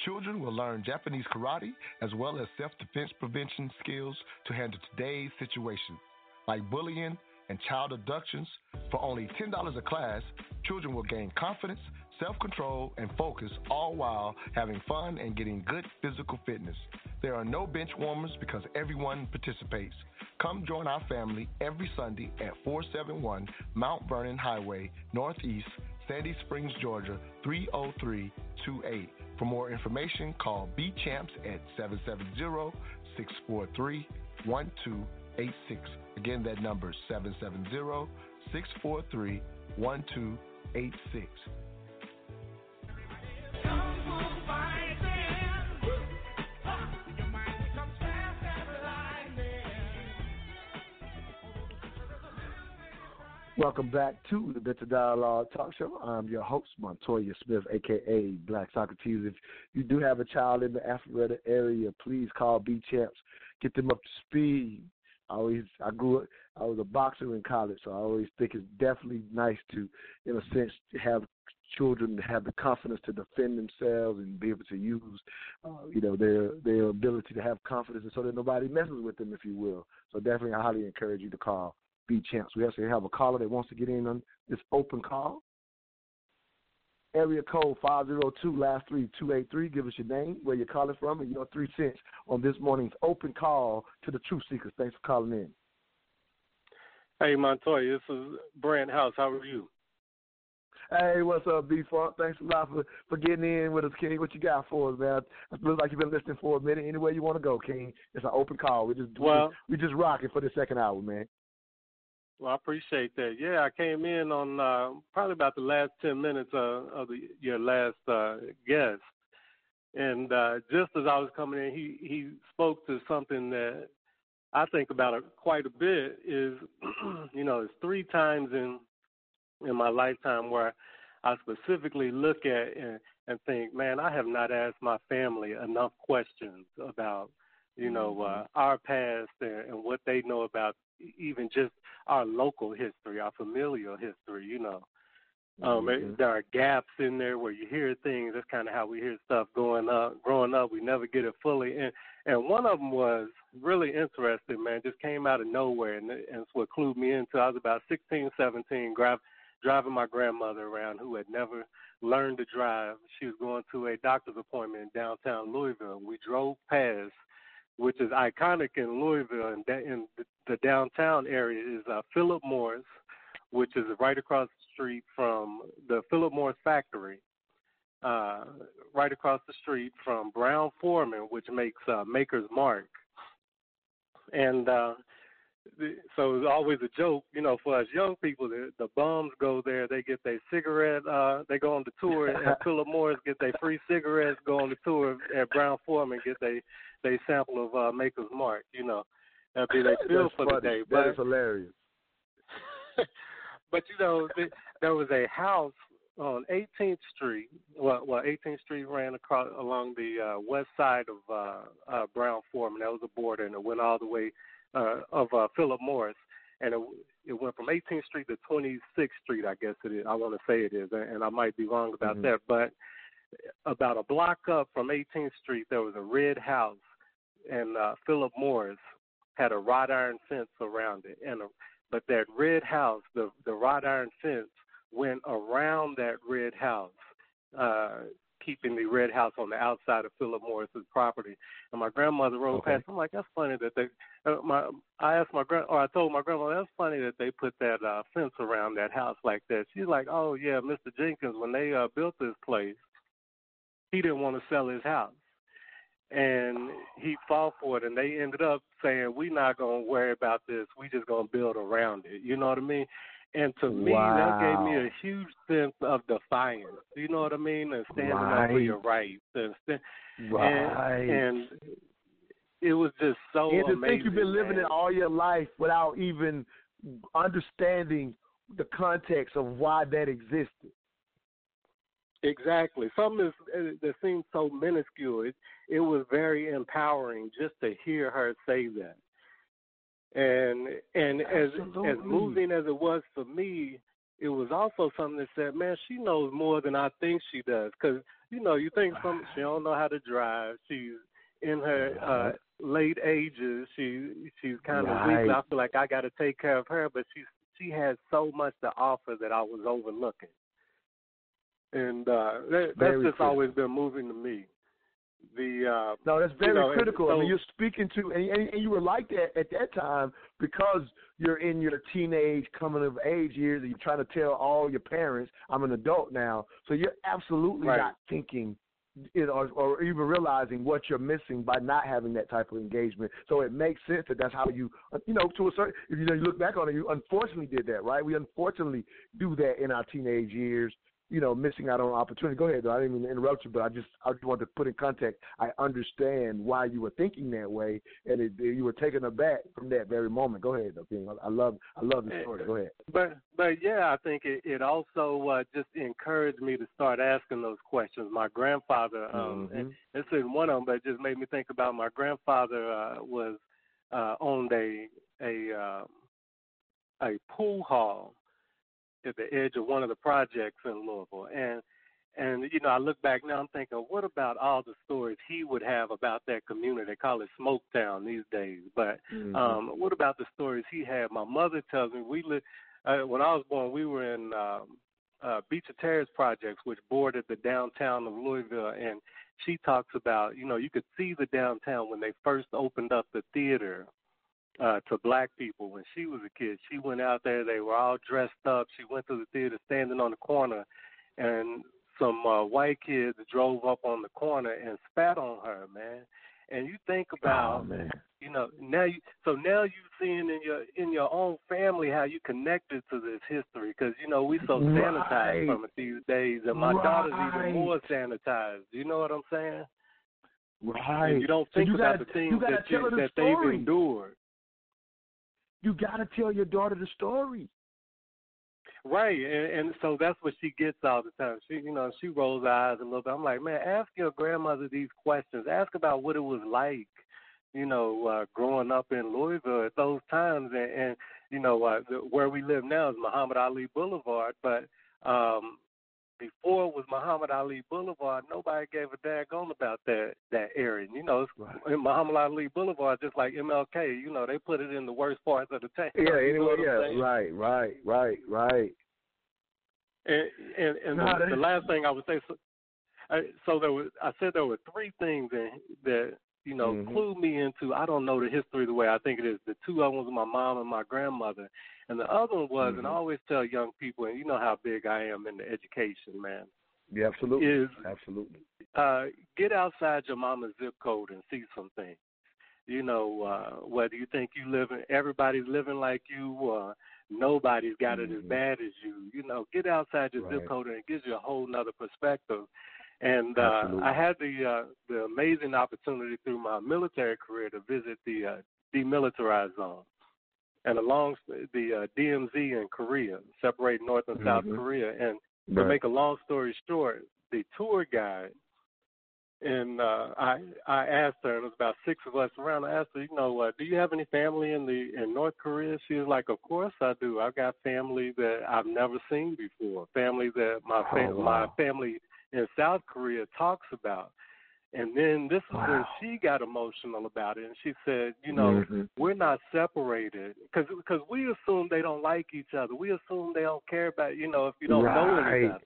Children will learn Japanese karate as well as self-defense prevention skills to handle today's situations, like bullying and child abductions. For only $10 a class, children will gain confidence, self control, and focus, all while having fun and getting good physical fitness. There are no bench warmers because everyone participates. Come join our family every Sunday at 471 Mount Vernon Highway, Northeast, Sandy Springs, Georgia 30328. For more information, call B Champs at 770 643 1286. Again, that number is 770 643 1286. Welcome back to the Mental Dialogue Talk Show. I'm your host, Montoya Smith, aka Black Socrates. If you do have a child in the Alpharetta area, please call B Champs. Get them up to speed. I always I grew up I was a boxer in college, so I always think it's definitely nice to, in a sense, have children have the confidence to defend themselves and be able to use, uh, you know, their their ability to have confidence, and so that nobody messes with them, if you will. So definitely, I highly encourage you to call B Champs. We actually have a caller that wants to get in on this open call. Area code 502 last three two eight three. Give us your name, where you're calling from, and your three cents on this morning's open call to the Truth Seekers. Thanks for calling in. Hey Montoya, this is Brent House. How are you? Hey, what's up, B Funk? Thanks a lot for, for getting in with us, King. What you got for us, man? It looks like you've been listening for a minute. Anywhere you want to go, King. It's an open call. We just well, we just, we just rocking for the second hour, man. Well, I appreciate that. Yeah, I came in on uh, probably about the last ten minutes uh, of the, your last uh, guest, and uh, just as I was coming in, he he spoke to something that I think about it quite a bit. Is you know, it's three times in in my lifetime where I specifically look at and, and think, man, I have not asked my family enough questions about you know uh, our past and, and what they know about even just our local history, our familial history, you know. Um, Mm-hmm. there are gaps in there where you hear things. That's kind of how we hear stuff going up. Growing up, we never get it fully. And and one of them was really interesting, man. Just came out of nowhere, and, and it's what clued me into. I was about 16, 17, grab, driving my grandmother around, who had never learned to drive. She was going to a doctor's appointment in downtown Louisville. We drove past which is iconic in Louisville and da- in the downtown area is uh, Philip Morris, which is right across the street from the Philip Morris factory, uh, right across the street from Brown Foreman, which makes uh, Maker's Mark. And uh, so it's always a joke, you know, for us young people. The, the bums go there, they get their cigarette, uh, they go on the tour, and Philip Morris get their free cigarettes, go on the tour at Brown-Forman, get their they sample of uh, Maker's Mark. You know, that'd be their feel for funny. the day. That But is hilarious. but you know, th- there was a house on 18th Street. Well, well, 18th Street ran across along the uh, west side of uh, uh, Brown Foreman. That was a border, and it went all the way uh, of uh, Philip Morris, and it, it went from 18th Street to 26th Street. I guess it is. I want to say it is, and I might be wrong about Mhm. that, but about a block up from 18th Street, there was a red house and uh, Philip Morris had a wrought iron fence around it, and a, but that red house, the the wrought iron fence went around that red house, uh, keeping the red house on the outside of Philip Morris's property. And my grandmother rode Okay. past. I'm like, that's funny that they. Uh, my I asked my grand, or I told my grandma that's funny that they put that uh, fence around that house like that. She's like, oh yeah, Mr. Jenkins, when they uh, built this place, he didn't want to sell his house. And he fought for it, and they ended up saying, "We're not gonna worry about this. We just gonna build around it." You know what I mean? And to me, that gave me a huge sense of defiance. You know what I mean? And standing up for your rights. And, Right. and, and it was just so and to amazing. think you've been living man. it all your life without even understanding the context of why that existed. Exactly. Something uh, that seems so minuscule. It, it was very empowering just to hear her say that. And and as as moving as it was for me, it was also something that said, "Man, she knows more than I think she does." Because you know, you think some she don't know how to drive. She's in her uh, late ages. She she's kind of Right. weak. I feel like I got to take care of her, but she she has so much to offer that I was overlooking and uh, that, that's Very just critical. always been moving to me. The uh, No, that's you very know, and critical. I mean, you're speaking to, and, and, and you were like that at that time because you're in your teenage, coming of age years, and you're trying to tell all your parents, "I'm an adult now." So you're absolutely Right. not thinking, you know, or, or even realizing what you're missing by not having that type of engagement. So it makes sense that that's how you, you know, to a certain, if you know, you look back on it, you unfortunately did that, right? We unfortunately do that in our teenage years you know, missing out on opportunity. Go ahead, though. I didn't mean to interrupt you, but I just I just wanted to put in context. I understand why you were thinking that way, and it, you were taken aback from that very moment. Go ahead, though, King. I love I love the story. Go ahead. But but yeah, I think it, it also uh, just encouraged me to start asking those questions. My grandfather, um, Mhm. and this isn't one of them, but it just made me think about my grandfather uh, was uh, owned a a um, a pool hall at the edge of one of the projects in Louisville, and and you know I look back now, I'm thinking, what about all the stories he would have about that community? They call it Smoketown these days, but Mhm. um, what about the stories he had? My mother tells me we lived uh, when I was born. We were in um, uh, Beecher Terrace projects, which bordered the downtown of Louisville, and she talks about you know you could see the downtown when they first opened up the theater uh, to black people when she was a kid. She went out there; they were all dressed up. She went to the theater, standing on the corner, and some uh, white kids drove up on the corner and spat on her, man. And you think about Oh man. you know now you so now you're seeing in your in your own family how you connected to this history because you know we so sanitized Right. from it these days and my daughter's even more sanitized you know what i'm saying Right. and you don't So think you about gotta- the things you that the that they've endured You got to tell your daughter the story. Right, and, and so that's what she gets all the time. She, you know, she rolls eyes a little bit. I'm like, man, ask your grandmother these questions. Ask about what it was like, you know, uh, growing up in Louisville at those times, and, and you know, uh, the, where we live now is Muhammad Ali Boulevard, but um, before it was Muhammad Ali Boulevard, nobody gave a daggone about that that area. You know, it's, in Muhammad Ali Boulevard, just like MLK, you know, they put it in the worst parts of the town. Yeah. You know Anyway. what I'm Yeah. Right. Right. Right. Right. And and, and the, the last thing I would say, so, I, so there was, I said there were three things that that you know Mhm. clued me into. I don't know the history the way I think it is. The two of them was my mom and my grandmother, and the other one was, and I Mhm. always tell young people, and you know how big I am in the education, man. Yeah. Absolutely. Is Absolutely. uh, get outside your mama's zip code and see some things. You know, uh, whether you think you live in, everybody's living like you, or nobody's got it as Mhm. bad as you. You know, get outside your Right. zip code and it gives you a whole nother perspective. And uh, I had the uh, the amazing opportunity through my military career to visit the uh, demilitarized zone and along the uh, DMZ in Korea, separating North and South Mhm. Korea. And to make a long story short, the tour guide and uh I I asked her, and it was about six of us around. I asked her, you know, uh, do you have any family in the in North Korea? She was like, of course I do. I've got family that I've never seen before. Family that my fam- Oh, my family in South Korea talks about. And then this is when she got emotional about it, and she said, "You know, Mhm. we're not separated because because we assume they don't like each other. We assume they don't care about you know if you don't know Right. better."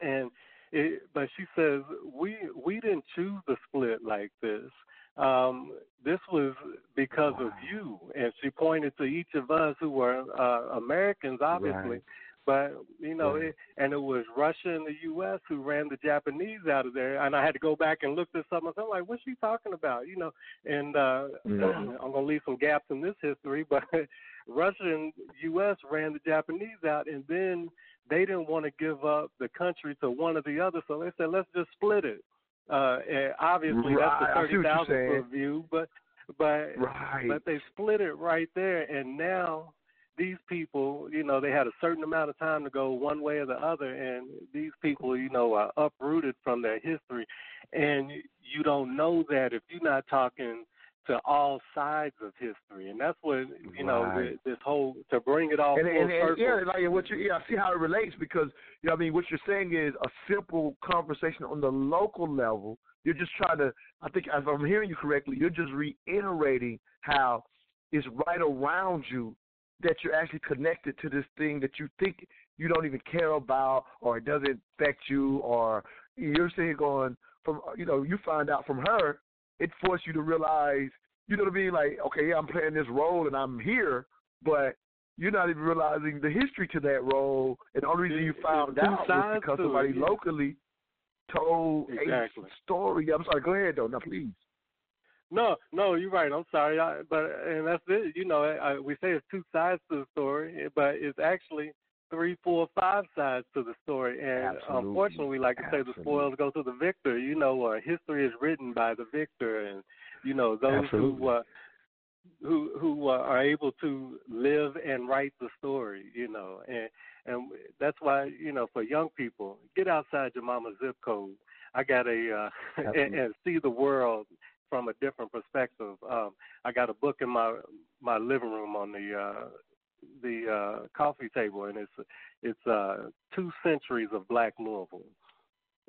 And it, but she says we we didn't choose the split like this. Um, this was because of you, and she pointed to each of us who were uh, Americans, obviously. Right. But you know, it, and it was Russia and the U.S. who ran the Japanese out of there. And I had to go back and look this up. I'm like, what's she talking about? You know, and uh, Mhm. I'm gonna leave some gaps in this history, but Russia and U.S. ran the Japanese out, and then they didn't want to give up the country to one or the other, so they said, let's just split it. Uh, and obviously, Right, that's the thirty thousand foot view, but but Right. but they split it right there, and now these people, you know, they had a certain amount of time to go one way or the other, and these people, you know, are uprooted from their history, and you don't know that if you're not talking to all sides of history, and that's what you know Right. this whole to bring it all and, full and, and yeah, like what you yeah, I see how it relates because you know, I mean, what you're saying is a simple conversation on the local level. You're just trying to. I think if I'm hearing you correctly, you're just reiterating how it's right around you that you're actually connected to this thing that you think you don't even care about or it doesn't affect you or you're saying going from you know you find out from her it forced you to realize you know what I mean like okay yeah I'm playing this role and I'm here but you're not even realizing the history to that role, and the only reason you found out was because to it, somebody yeah. locally told Exactly. a story. I'm sorry. Go ahead, though. Now, please. No, no, you're right. I'm sorry, I, but and that's it. You know, I, we say it's two sides to the story, but it's actually three, four, five sides to the story. And Absolutely. unfortunately, we like to say the spoils go to the victor. You know, uh, history is written by the victor, and you know those Absolutely. who uh, who who uh, are able to live and write the story. You know, and and that's why you know for young people, get outside your mama's zip code. I got a uh, and, and see the world from a different perspective. Um, I got a book in my my living room on the uh, the uh, coffee table, and it's it's uh, two centuries of Black Louisville,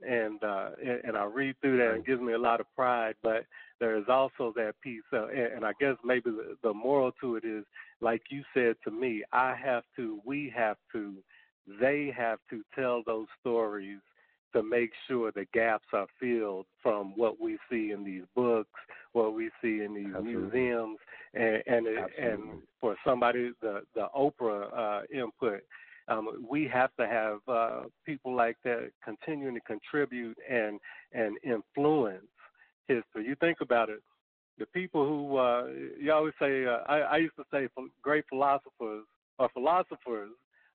and uh, and, I read through that, and it gives me a lot of pride. But there is also that piece, uh, and, and I guess maybe the, the moral to it is, like you said to me, I have to, we have to, they have to tell those stories to make sure the gaps are filled from what we see in these books, what we see in these Absolutely. museums, and and and for somebody the the Oprah uh, input, um, we have to have uh, people like that continuing to contribute and and influence history. You think about it. The people who uh, you always say, uh, I, I used to say, great philosophers or philosophers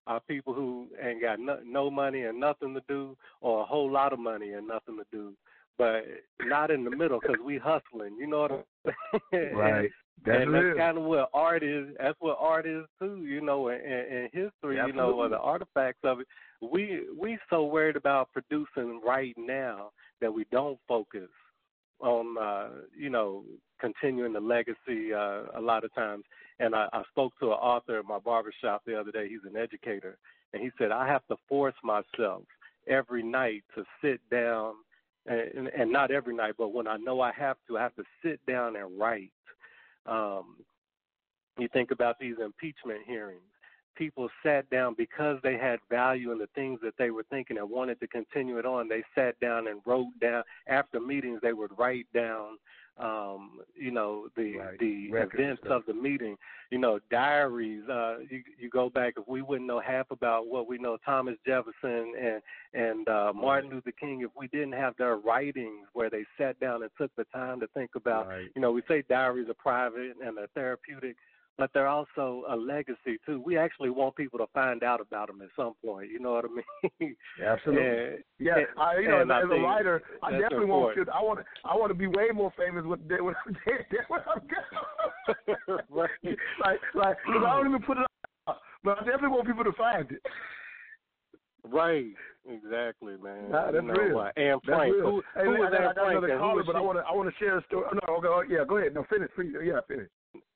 are people who ain't got no, no money and nothing to do, or a whole lot of money and nothing to do, but not in the middle because we hustling. You know what I'm saying? Right. That's and that's kind of what art is. That's what art is too. You know, in, in history, you know, or the artifacts of it. We we so worried about producing right now that we don't focus on uh, you know continuing the legacy uh, a lot of times. And I, I spoke to an author at my barbershop the other day. He's an educator, and he said I have to force myself every night to sit down, and, and not every night, but when I know I have to, I have to sit down and write. Um, you think about these impeachment hearings. People sat down because they had value in the things that they were thinking and wanted to continue it on. They sat down and wrote down after meetings. They would write down, um, you know, the Right. the Records and events stuff. of the meeting. You know, diaries. Uh, you you go back if we wouldn't know half about what we know Thomas Jefferson and and uh, Martin Luther King if we didn't have their writings where they sat down and took the time to think about Right. you know, we say diaries are private and they're therapeutic, but they're also a legacy too. We actually want people to find out about them at some point. You know what I mean? Absolutely. And- Yeah, and- I, you know, as, as a writer, I definitely want to. I want. I want to be way more famous with when I'm dead. Than when I'm gone. Right. Like, like, because I don't even put it up, but I definitely want people to find it. Right. Exactly, man. Nah, that's you know, real. Uh, Anne That's Frank. real. Who, Hey, who I was I Anne got Frank? and who caller, but I want to. I want to share a story. No, okay, oh, yeah, go ahead. No, finish, please. Yeah, finish.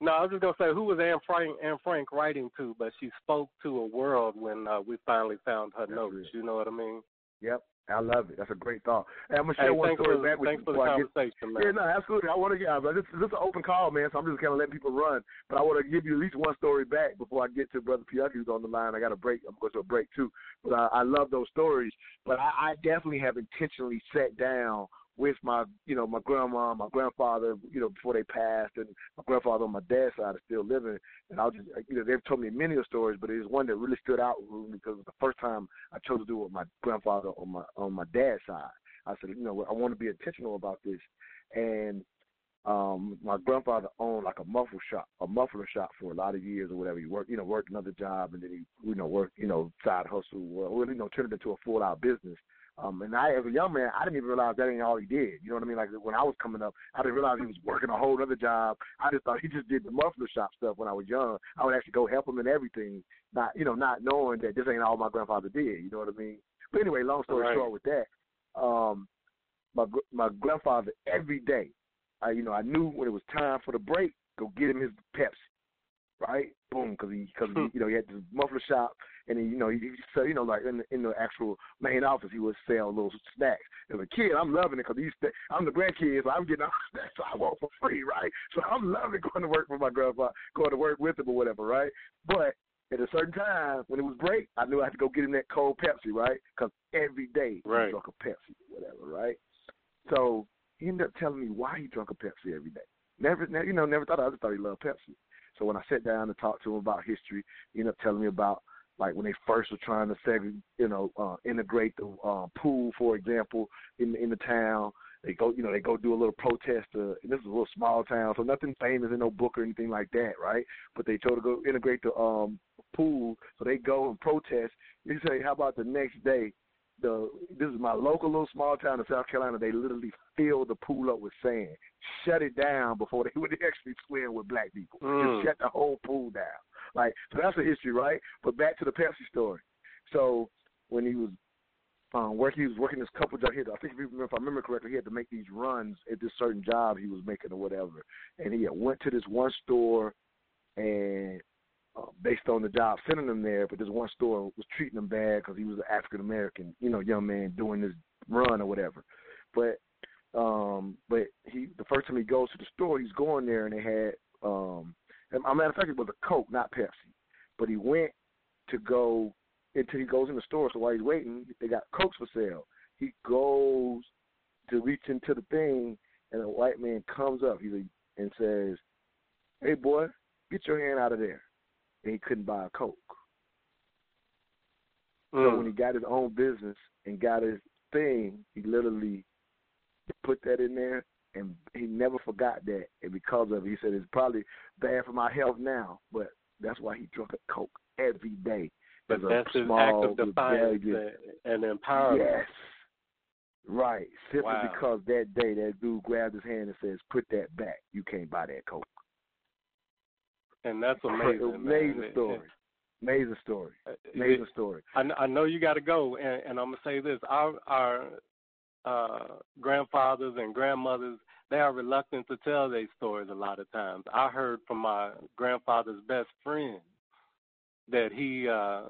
No, I was just gonna say who was Anne Frank Anne Frank writing to, but she spoke to a world when uh, we finally found her That's notes. You know what I mean? Yep. I love it. That's a great thought. Hey, I'm gonna Hey, share one thanks story for, back with thanks you for the I get conversation, man. Yeah, no, absolutely. I want to get, but this, this is an open call, man. So I'm just kind of letting people run. But I want to give you at least one story back before I get to Brother Piucki who's on the line. I got a break. I'm going to a break too. But I, I love those stories. But I, I definitely have intentionally sat down with my, you know, my grandma, my grandfather, you know, before they passed, and my grandfather on my dad's side is still living. And I'll just, you know, they've told me many of stories, but there's one that really stood out because it was the first time I chose to do it with my grandfather on my on my dad's side. I said, you know, I want to be intentional about this. And um my grandfather owned like a muffler shop, a muffler shop for a lot of years or whatever. He worked, you know, worked another job and then he, you know, worked, you know, side hustle, well, you know, turned it into a full out business. Um, and I, as a young man, I didn't even realize that ain't all he did. You know what I mean? Like when I was coming up, I didn't realize he was working a whole other job. I just thought he just did the muffler shop stuff when I was young. I would actually go help him and everything, not you know, not knowing that this ain't all my grandfather did. You know what I mean? But anyway, long story Right. short, with that, um, my gr- my grandfather every day, I you know, I knew when it was time for the break, go get him his Pepsi, right? Boom, because he because he, hmm. you know he had this muffler shop, and he, you know he, he sell, you know like in the, in the actual main office he would sell little snacks. As a kid, I'm loving it because sta- I'm the grandkid, so I'm getting all the snacks I want for free, right? So I'm loving going to work for my grandpa, going to work with him or whatever, right? But at a certain time when it was break, I knew I had to go get him that cold Pepsi, right? Because every day Right. he drank a Pepsi, whatever, right? So he ended up telling me why he drank a Pepsi every day. Never, ne- you know, never thought. I just thought he loved Pepsi. So when I sat down and talked to him about history, he ended up telling me about like when they first were trying to segregate, you know, uh, integrate the uh, pool, for example, in in the town. They go, you know, they go do a little protest. Uh, and this is a little small town, so nothing famous in no book or anything like that, right? But they told to go integrate the um pool, so they go and protest. You say, how about the next day? The this is my local little small town in South Carolina. They literally filled the pool up with sand, shut it down before they would actually swim with black people. Mm. Just shut the whole pool down. Like so, that's the history, right? But back to the Pepsi story. So when he was um, working, he was working this couple jobs. He had, I think if, remember, if I remember correctly, he had to make these runs at this certain job he was making or whatever. And he had went to this one store, and uh, based on the job sending him there, but this one store was treating him bad because he was an African American, you know, young man doing this run or whatever. But um, but he the first time he goes to the store, he's going there and they had um, as a matter of fact, it was a Coke, not Pepsi. But he went to go until he goes in the store. So while he's waiting, they got Cokes for sale. He goes to reach into the thing, and a white man comes up he's a, and says, "Hey, boy, get your hand out of there." And he couldn't buy a Coke. So Mm. when he got his own business and got his thing, he literally put that in there, and he never forgot that. And because of it, he said it's probably bad for my health now, but that's why he drank a Coke every day. But that's his act of defiance and and empowerment. Yes. Right. Simply Wow. because that day that dude grabbed his hand and says, "Put that back. You can't buy that Coke." And that's amazing. Amazing man. story. Amazing story. Uh, Amazing story. I, I know you got to go, and, and I'm gonna say this: our our uh, grandfathers and grandmothers they are reluctant to tell their stories a lot of times. I heard from my grandfather's best friend that he uh,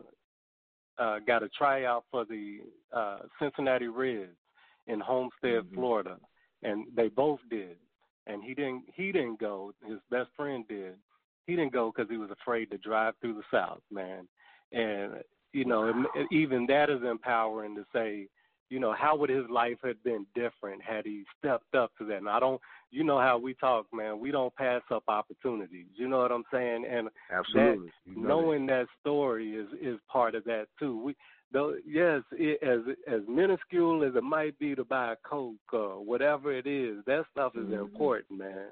uh, got a tryout for the uh, Cincinnati Reds in Homestead, Mhm. Florida, and they both did. And he didn't. He didn't go. His best friend did. He didn't go because he was afraid to drive through the South, man. And you know, it, even that is empowering to say, you know, how would his life have been different had he stepped up to that? And I don't, you know, how we talk, man. We don't pass up opportunities. You know what I'm saying? And Absolutely. You know knowing that story is is part of that too. We though yes, it, as as minuscule as it might be to buy a Coke or whatever it is, that stuff is Mhm. important, man.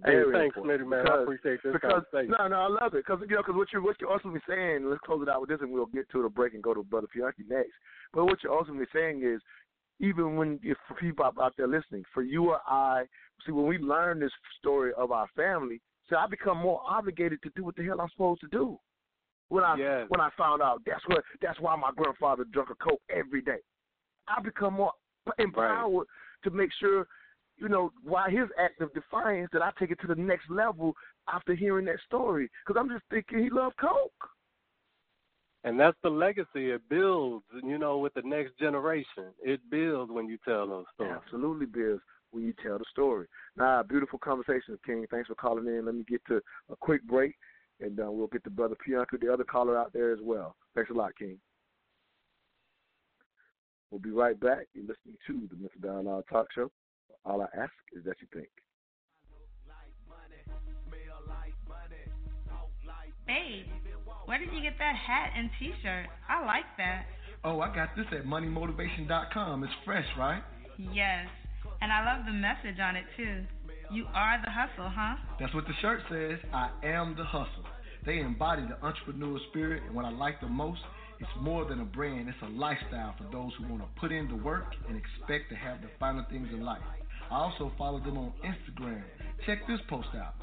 Very hey, thanks. Smitty, man. I appreciate this because no, no, I love it because you know because what you're what you're ultimately saying. Let's close it out with this, and we'll get to the break and go to Brother Pianki next. But what you're ultimately saying is, even when if for people out- there listening, for you or I, see when we learn this story of our family, see, I become more obligated to do what the hell I'm supposed to do. When I Yes. when I found out that's what that's why my grandfather drank a coke every day. I become more empowered to make sure, you know, why his act of defiance that I take it to the next level after hearing that story. Because I'm just thinking he loved coke. and that's the legacy. It builds, you know, with the next generation. It builds when you tell those stories. Absolutely, builds when you tell the story. Nah, beautiful conversation, King. Thanks for calling in. Let me get to a quick break, and uh, we'll get to Brother Pianki, the other caller out there as well. Thanks a lot, King. We'll be right back. You're listening to the Mental Dialogue Talk Show. All I ask is that you think. Babe, where did you get that hat and T-shirt? I like that. Oh, I got this at moneymotivation.com. It's fresh, right? Yes, and I love the message on it too. You are the hustle, huh? That's what the shirt says. I am the hustle. They embody the entrepreneur spirit, and what I like the most, it's more than a brand, it's a lifestyle for those who want to put in the work and expect to have the finer things in life. I also follow them on Instagram. Check this post out.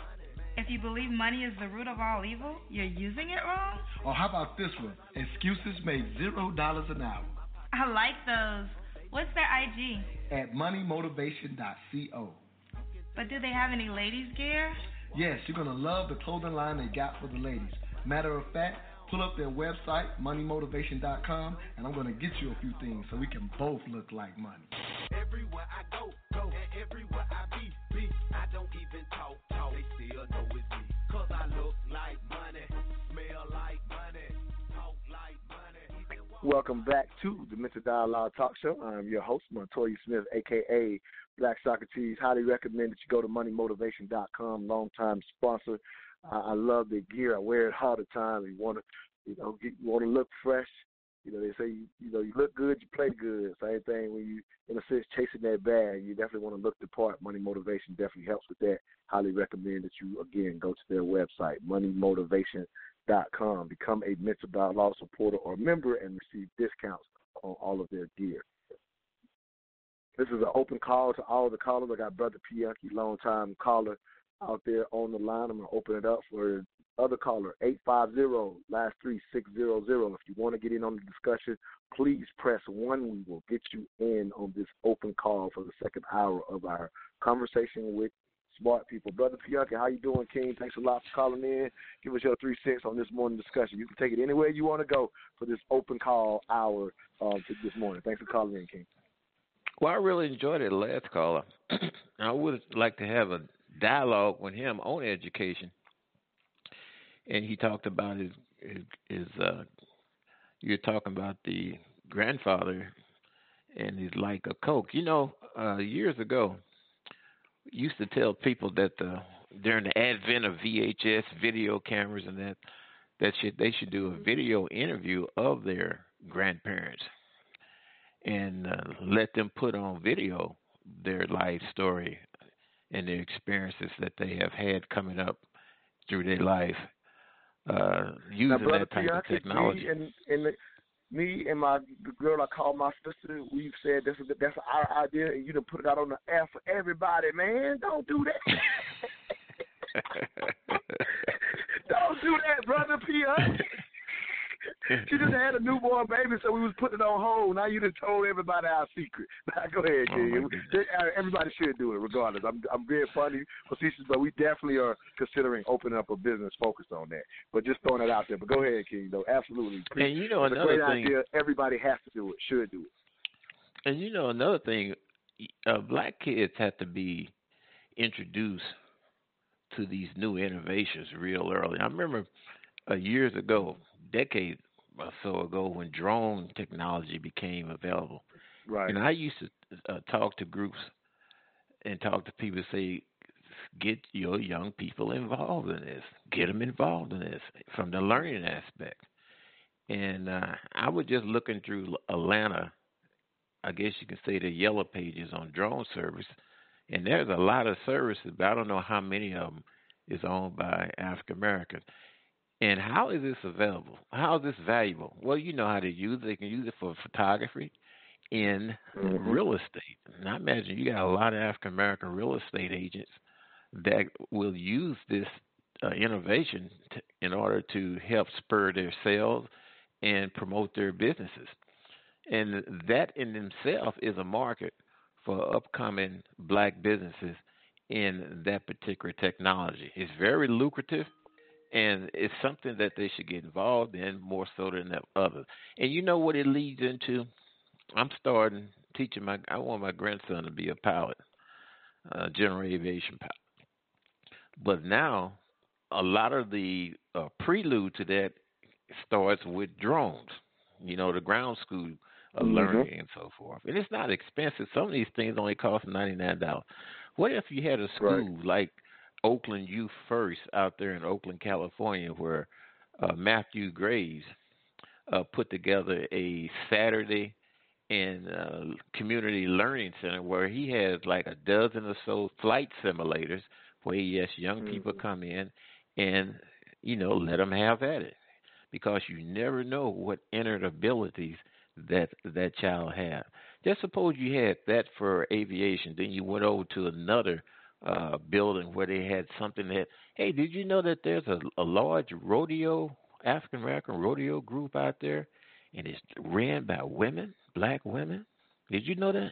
If you believe money is the root of all evil, you're using it wrong? Or how about this one? Excuses made zero dollars an hour. I like those. What's their IG? At moneymotivation.co. But do they have any ladies gear? Yes, you're gonna love the clothing line they got for the ladies. Matter of fact, pull up their website, moneymotivation.com, and I'm gonna get you a few things so we can both look like money. Everywhere I go, go, and everywhere I be, be. I don't even talk, talk. They still know it's me. Cause I look like money, smell like money, talk like money. Welcome back to the Mental Dialogue Talk Show. I'm your host, Montoya Smith, aka Black Socrates. Highly recommend that you go to moneymotivation.com, longtime sponsor. I, I love their gear. I wear it all the time. You want to, you know, get, you want to look fresh. You know, they say you, you know you look good, you play good. Same thing when you, in a sense, chasing that bag. You definitely want to look the part. Money Motivation definitely helps with that. Highly recommend that you again go to their website, moneymotivation.com. Become a mental dialogue supporter or member and receive discounts on all of their gear. This is an open call to all the callers. I got Brother Pianki, long time caller, out there on the line. I'm going to open it up for other caller, 850 last three six zero zero. If you want to get in on the discussion, please press one. We will get you in on this open call for the second hour of our conversation with smart people. Brother Pianki, how you doing, King? Thanks a lot for calling in. Give us your three cents on this morning discussion. You can take it anywhere you want to go for this open call hour um, this morning. Thanks for calling in, King. Well, I really enjoyed it, last caller. I would like to have a dialogue with him on education. And he talked about his his, his uh you're talking about the grandfather and he's like a coke. You know, uh years ago used to tell people that the during the advent of VHS video cameras and that that should they should do a video interview of their grandparents and uh, let them put on video their life story and the experiences that they have had coming up through their life uh, using now, Brother that type of technology. Me and, and the, me and my the girl I call my sister, we've said this is that's our idea, and you done put it out on the air for everybody, man. Don't do that. Don't do that, brother Pianki. she just had a newborn baby, so we was putting it on hold. Now you just told everybody our secret. Now go ahead, Oh, King. everybody should do it, regardless. I'm I'm being funny, facetious, but we definitely are considering opening up a business focused on that. But just throwing it out there. But go ahead, King. Though absolutely. And you know it's another great thing- idea. Everybody has to do it. Should do it. And you know another thing, uh, black kids have to be introduced to these new innovations real early. I remember uh, years ago, decades or so ago, when drone technology became available, Right. and I used to uh, talk to groups and talk to people, say, get your young people involved in this, get them involved in this from the learning aspect. And uh, I was just looking through Atlanta I guess you can say the yellow pages on drone service, and there's a lot of services, but I don't know how many of them is owned by African Americans. And how is this available? How is this valuable? Well, you know how to use it. They can use it for photography in Mhm. real estate. And I imagine you got a lot of African American real estate agents that will use this uh, innovation to, in order to help spur their sales and promote their businesses. And that in itself is a market for upcoming black businesses in that particular technology. It's very lucrative and it's something that they should get involved in more so than the others. And you know what it leads into? I'm starting teaching my. I want my grandson to be a pilot, uh, general aviation pilot. But now, a lot of the uh, prelude to that starts with drones. You know, the ground school of Mhm. learning and so forth. And it's not expensive. Some of these things only cost ninety nine dollars. What if you had a school like Oakland Youth First out there in Oakland, California, where uh, Matthew Graves uh, put together a Saturday and uh, community learning center where he has like a dozen or so flight simulators where he has young people come in and you know let them have at it because you never know what innate abilities that that child have. Just suppose you had that for aviation, then you went over to another uh building where they had something that hey, did you know that there's a, a large rodeo African American rodeo group out there and it's ran by women, black women? Did you know that?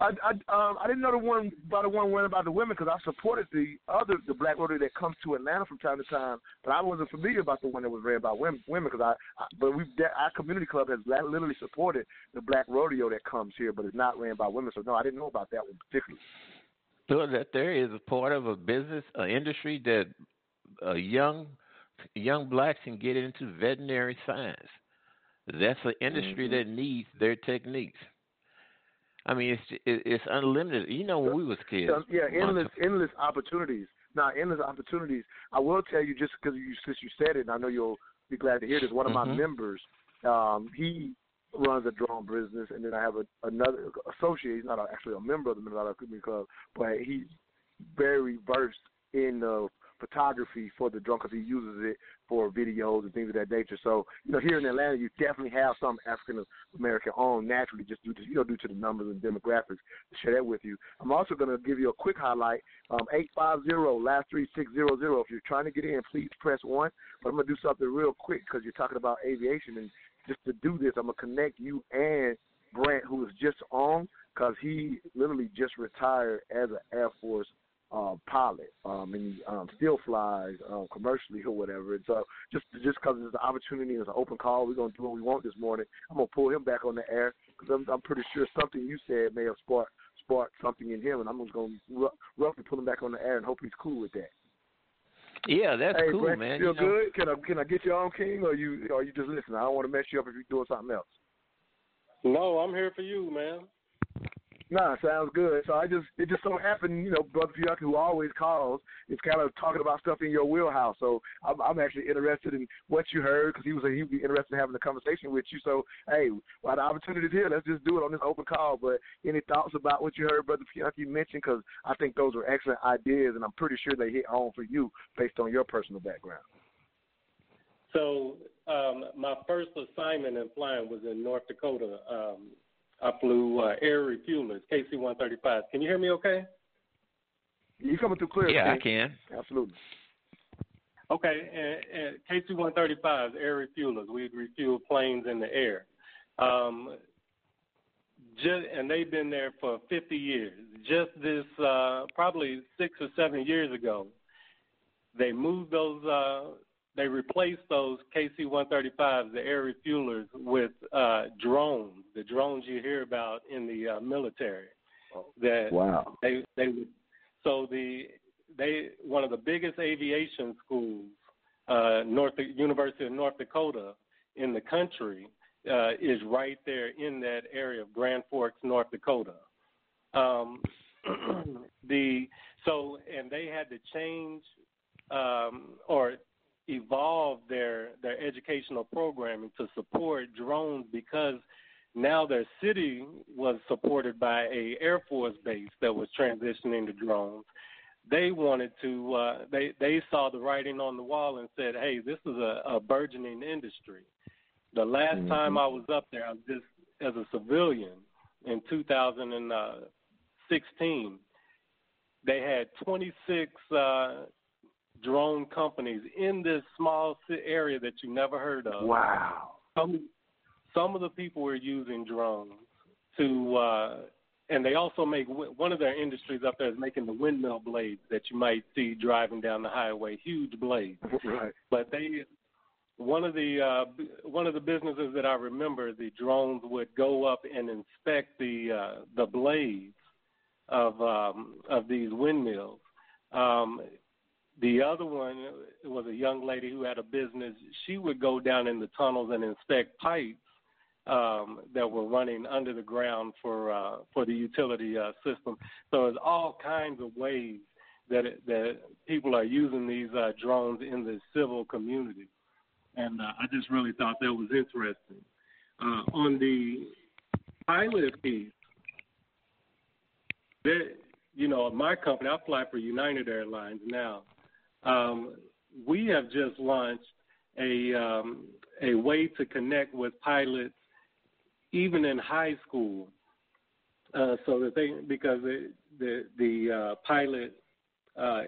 I I um I didn't know the one about the one went about the women because I supported the other the Black rodeo that comes to Atlanta from time to time, but I wasn't familiar about the one that was read by women. Women because I, I but we our community club has literally supported the Black Rodeo that comes here, but it's not ran by women. So no, I didn't know about that one particularly. So that there is a part of a business, an industry that uh, young young blacks can get into veterinary science. That's an industry that needs their techniques. I mean, it's it, it's unlimited. You know, when we was kids, yeah, endless endless opportunities. Now, endless opportunities. I will tell you just because you since you said it, and I know you'll be glad to hear this. One of my Mhm. members, um, he runs a drone business, and then I have a, another associate. He's not a, actually a member of the Minnesota Club, but he's very versed in the photography for the drone because he uses it for videos and things of that nature. So, you know, here in Atlanta, you definitely have some African American owned naturally, just due to you know due to the numbers and demographics. To share that with you. I'm also going to give you a quick highlight. Um, eight five zero last three six zero zero. If you're trying to get in, please press one. But I'm going to do something real quick because you're talking about aviation, and just to do this, I'm to connect you and Brant, who was just on, because he literally just retired as an Air Force uh, pilot, um, and he um, still flies um, commercially or whatever. And so, just just because it's an opportunity, it's an open call, we're gonna do what we want this morning. I'm gonna pull him back on the air because I'm, I'm pretty sure something you said may have sparked sparked something in him, and I'm just gonna roughly pull him back on the air and hope he's cool with that. Yeah, that's hey, cool, Brent, man. You You feel know, good? Can I can I get you on, King, or you or you just listening? I don't want to mess you up if you're doing something else. No, I'm here for you, man. Nah, sounds good. So I just it just so happened, you know, Brother Pianki, who always calls, is kind of talking about stuff in your wheelhouse. So I'm, I'm actually interested in what you heard because he was he'd be interested in having a conversation with you. So hey, while the opportunity's here, let's just do it on this open call. But any thoughts about what you heard, Brother you mentioned? Because I think those were excellent ideas, and I'm pretty sure they hit home for you based on your personal background. So um, my first assignment in flying was in North Dakota. Um, I flew uh, air refuelers, KC-135. Can you hear me okay? You coming through clear? Yeah, I can. Absolutely. Okay, and, and KC-135s, air refuelers. We refuel planes in the air. Um, just, and they've been there for 50 years. Just this, uh, probably six or seven years ago, they moved those, uh, they replaced those KC-135s, the air refuelers, with uh, drones, the drones you hear about in the uh, military. That Wow. they they would so the they one of the biggest aviation schools, uh, North University of North Dakota in the country, uh, is right there in that area of Grand Forks, North Dakota. Um, the so and they had to change um, or evolve their their educational programming to support drones because now their city was supported by a Air Force base that was transitioning to drones. They wanted to. Uh, they they saw the writing on the wall and said, "Hey, this is a, a burgeoning industry." The last Mhm. time I was up there, I was just as a civilian in 2016. They had 26 uh, drone companies in this small area that you never heard of. Wow. Some some of the people were using drones to uh, and they also make one of their industries up there is making the windmill blades that you might see driving down the highway, huge blades. Right. But they one of the uh, one of the businesses that I remember, the drones would go up and inspect the uh, the blades of um, of these windmills. Um, the other one was a young lady who had a business. She would go down in the tunnels and inspect pipes um, that were running under the ground for uh, for the utility uh, system. So there's all kinds of ways that it, that people are using these uh, drones in the civil community and uh, I just really thought that was interesting. Uh, on the pilot piece, that you know, my company, I fly for United Airlines now. Um, we have just launched a um, a way to connect with pilots, even in high school, uh, so that they because the the, the uh, pilot uh,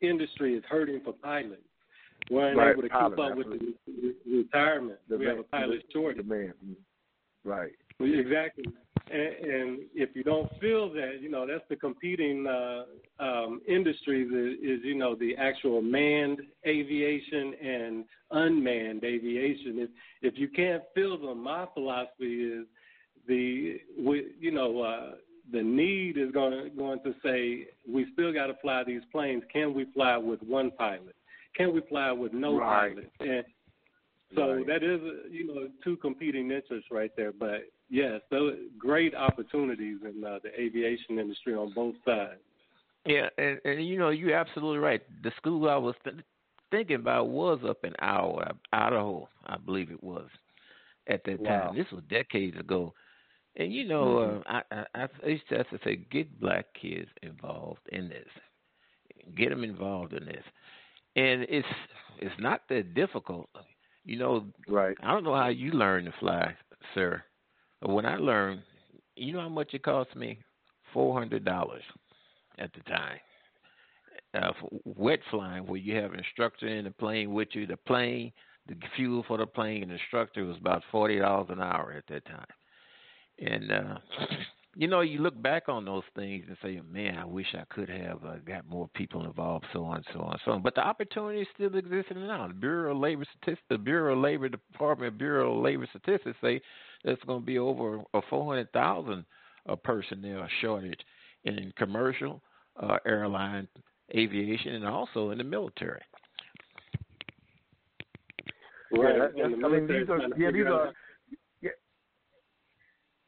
industry is hurting for pilots weren't right, able to pilot, keep up absolutely. with the re- retirement. The we man, have a pilot shortage. The man. Right. Exactly. And, and if you don't feel that, you know, that's the competing uh, um, industries is, is, you know, the actual manned aviation and unmanned aviation. If if you can't feel them, my philosophy is the we, you know uh, the need is going to going to say we still got to fly these planes. Can we fly with one pilot? Can we fly with no Right. pilot? And so Right. that is, you know, two competing interests right there. But yes, so great opportunities in uh, the aviation industry on both sides. Yeah, and, and you know you're absolutely right. The school I was th- thinking about was up in Iowa, Idaho, I believe it was at that Wow. time. This was decades ago, and you know Mhm. uh, I, I I used to have to say get black kids involved in this, get them involved in this, and it's it's not that difficult. You know, right? I don't know how you learn to fly, sir. When I learned, you know how much it cost me? Four hundred dollars at the time. Uh, wet flying, where you have an instructor in the plane with you, the plane, the fuel for the plane, and the instructor was about forty dollars an hour at that time. And uh, you know, you look back on those things and say, "Man, I wish I could have uh, got more people involved." So on, so on, so on. But the opportunity still exists now. The Bureau of Labor Statistics, the Bureau of Labor Department, Bureau of Labor Statistics say there's going to be over a four hundred thousand uh, personnel shortage in commercial, uh, airline, aviation, and also in the military. Right. Yeah, that, the I mean, these are yeah, these are yeah,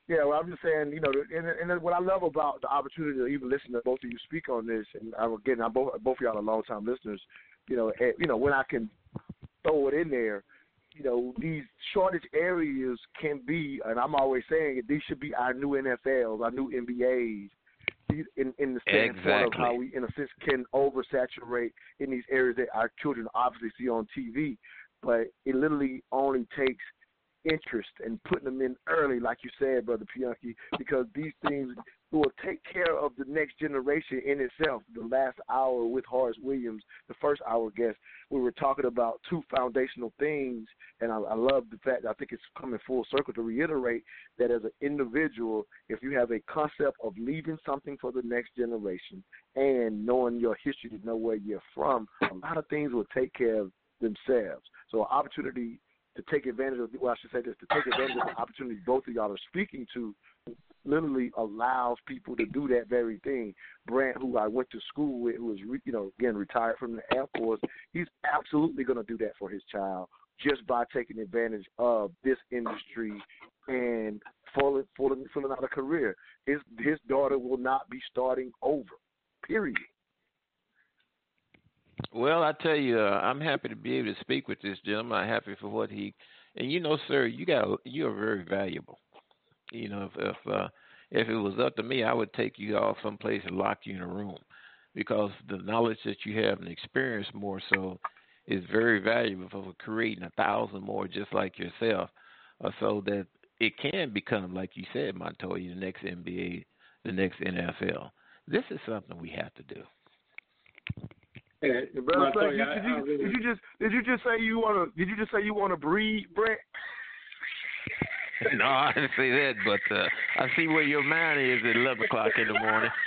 yeah. Well, I'm just saying, you know, and, and what I love about the opportunity to even listen to both of you speak on this, and I, again, I'm both both of y'all are long time listeners. You know, and, you know when I can throw it in there, you know, these shortage areas can be, and I'm always saying it, these should be our new NFLs, our new NBAs. In, in the standpoint of how we, in a sense, can oversaturate in these areas that our children obviously see on TV, but it literally only takes interest and putting them in early, like you said, brother Pianki, because these things will take care of the next generation in itself. The last hour with Horace Williams, the first hour guest, we were talking about two foundational things, and I, I love the fact. I think it's coming full circle to reiterate that as an individual, if you have a concept of leaving something for the next generation and knowing your history to know where you're from, a lot of things will take care of themselves. So, an opportunity to take advantage of, well, I should say this, to take advantage of the opportunity both of y'all are speaking to literally allows people to do that very thing. Brant, who I went to school with, who is, re, you know, again, retired from the Air Force, he's absolutely going to do that for his child just by taking advantage of this industry and filling, filling, out a career. His his daughter will not be starting over. Period. Well, I tell you, uh, I'm happy to be able to speak with this gentleman. I'm happy for what he, and you know, sir, you got you are very valuable. You know, if if, uh, if it was up to me, I would take you off someplace and lock you in a room, because the knowledge that you have and experience more so is very valuable for creating a thousand more just like yourself, uh, so that it can become, like you said, Montoya, the next NBA, the next NFL. This is something we have to do. And, And brother, Montoya, Frank, you, I- did, I you, really- did you just did you just say you want to did you just say you want to breed, Brent? no, I didn't say that, but uh, I see where your mind is at eleven o'clock in the morning.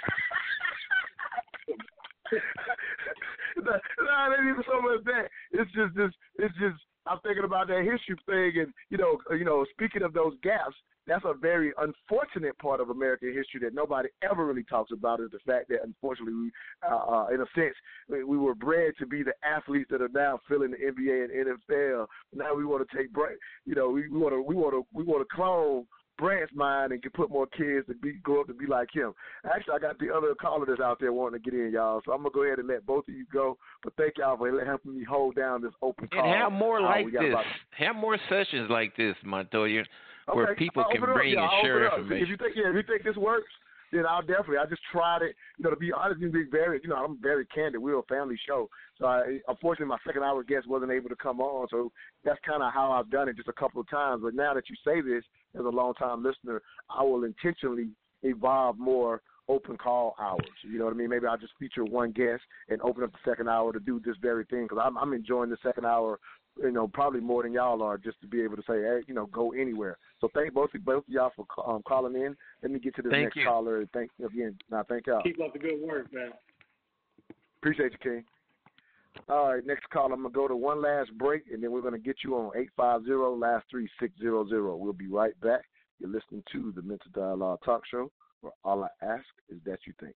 no, it ain't even so much that. It's just this. It's just I'm thinking about that history thing, and you know, you know, speaking of those gaps, that's a very unfortunate part of American history that nobody ever really talks about. Is the fact that unfortunately, we, uh, uh, in a sense, we, we were bred to be the athletes that are now filling the NBA and NFL. Now we want to take break. You know, we want to we want to we want to clone Brant's mind and can put more kids to be grow up to be like him. Actually, I got the other caller that's out there wanting to get in, y'all. So I'm gonna go ahead and let both of you go. But thank y'all for helping me hold down this open call. And have more like this. about- Have more sessions like this, Montoya, where people I'll can open up. bring Yeah, and I'll share information. If you think yeah, if you think this works, then I'll definitely. I just tried it. You know, to be honest, and be very, you know, I'm very candid. We're a family show, so I, unfortunately, my second hour guest wasn't able to come on. So that's kind of how I've done it, just a couple of times. But now that you say this, as a long time listener, I will intentionally evolve more open call hours. You know what I mean? Maybe I'll just feature one guest and open up the second hour to do this very thing because I'm, I'm enjoying the second hour you know, probably more than y'all are, just to be able to say, hey, you know, go anywhere. So thank both both of y'all for um, calling in. Let me get to the Thank next you. caller. Thank again. Now, thank y'all. Keep up the good work, man. Appreciate you, King. All right, next call. I'm gonna go to one last break, and then we're gonna get you on eight five zero last three six zero zero. We'll be right back. You're listening to the Mental Dialogue Talk Show, where all I ask is that you think.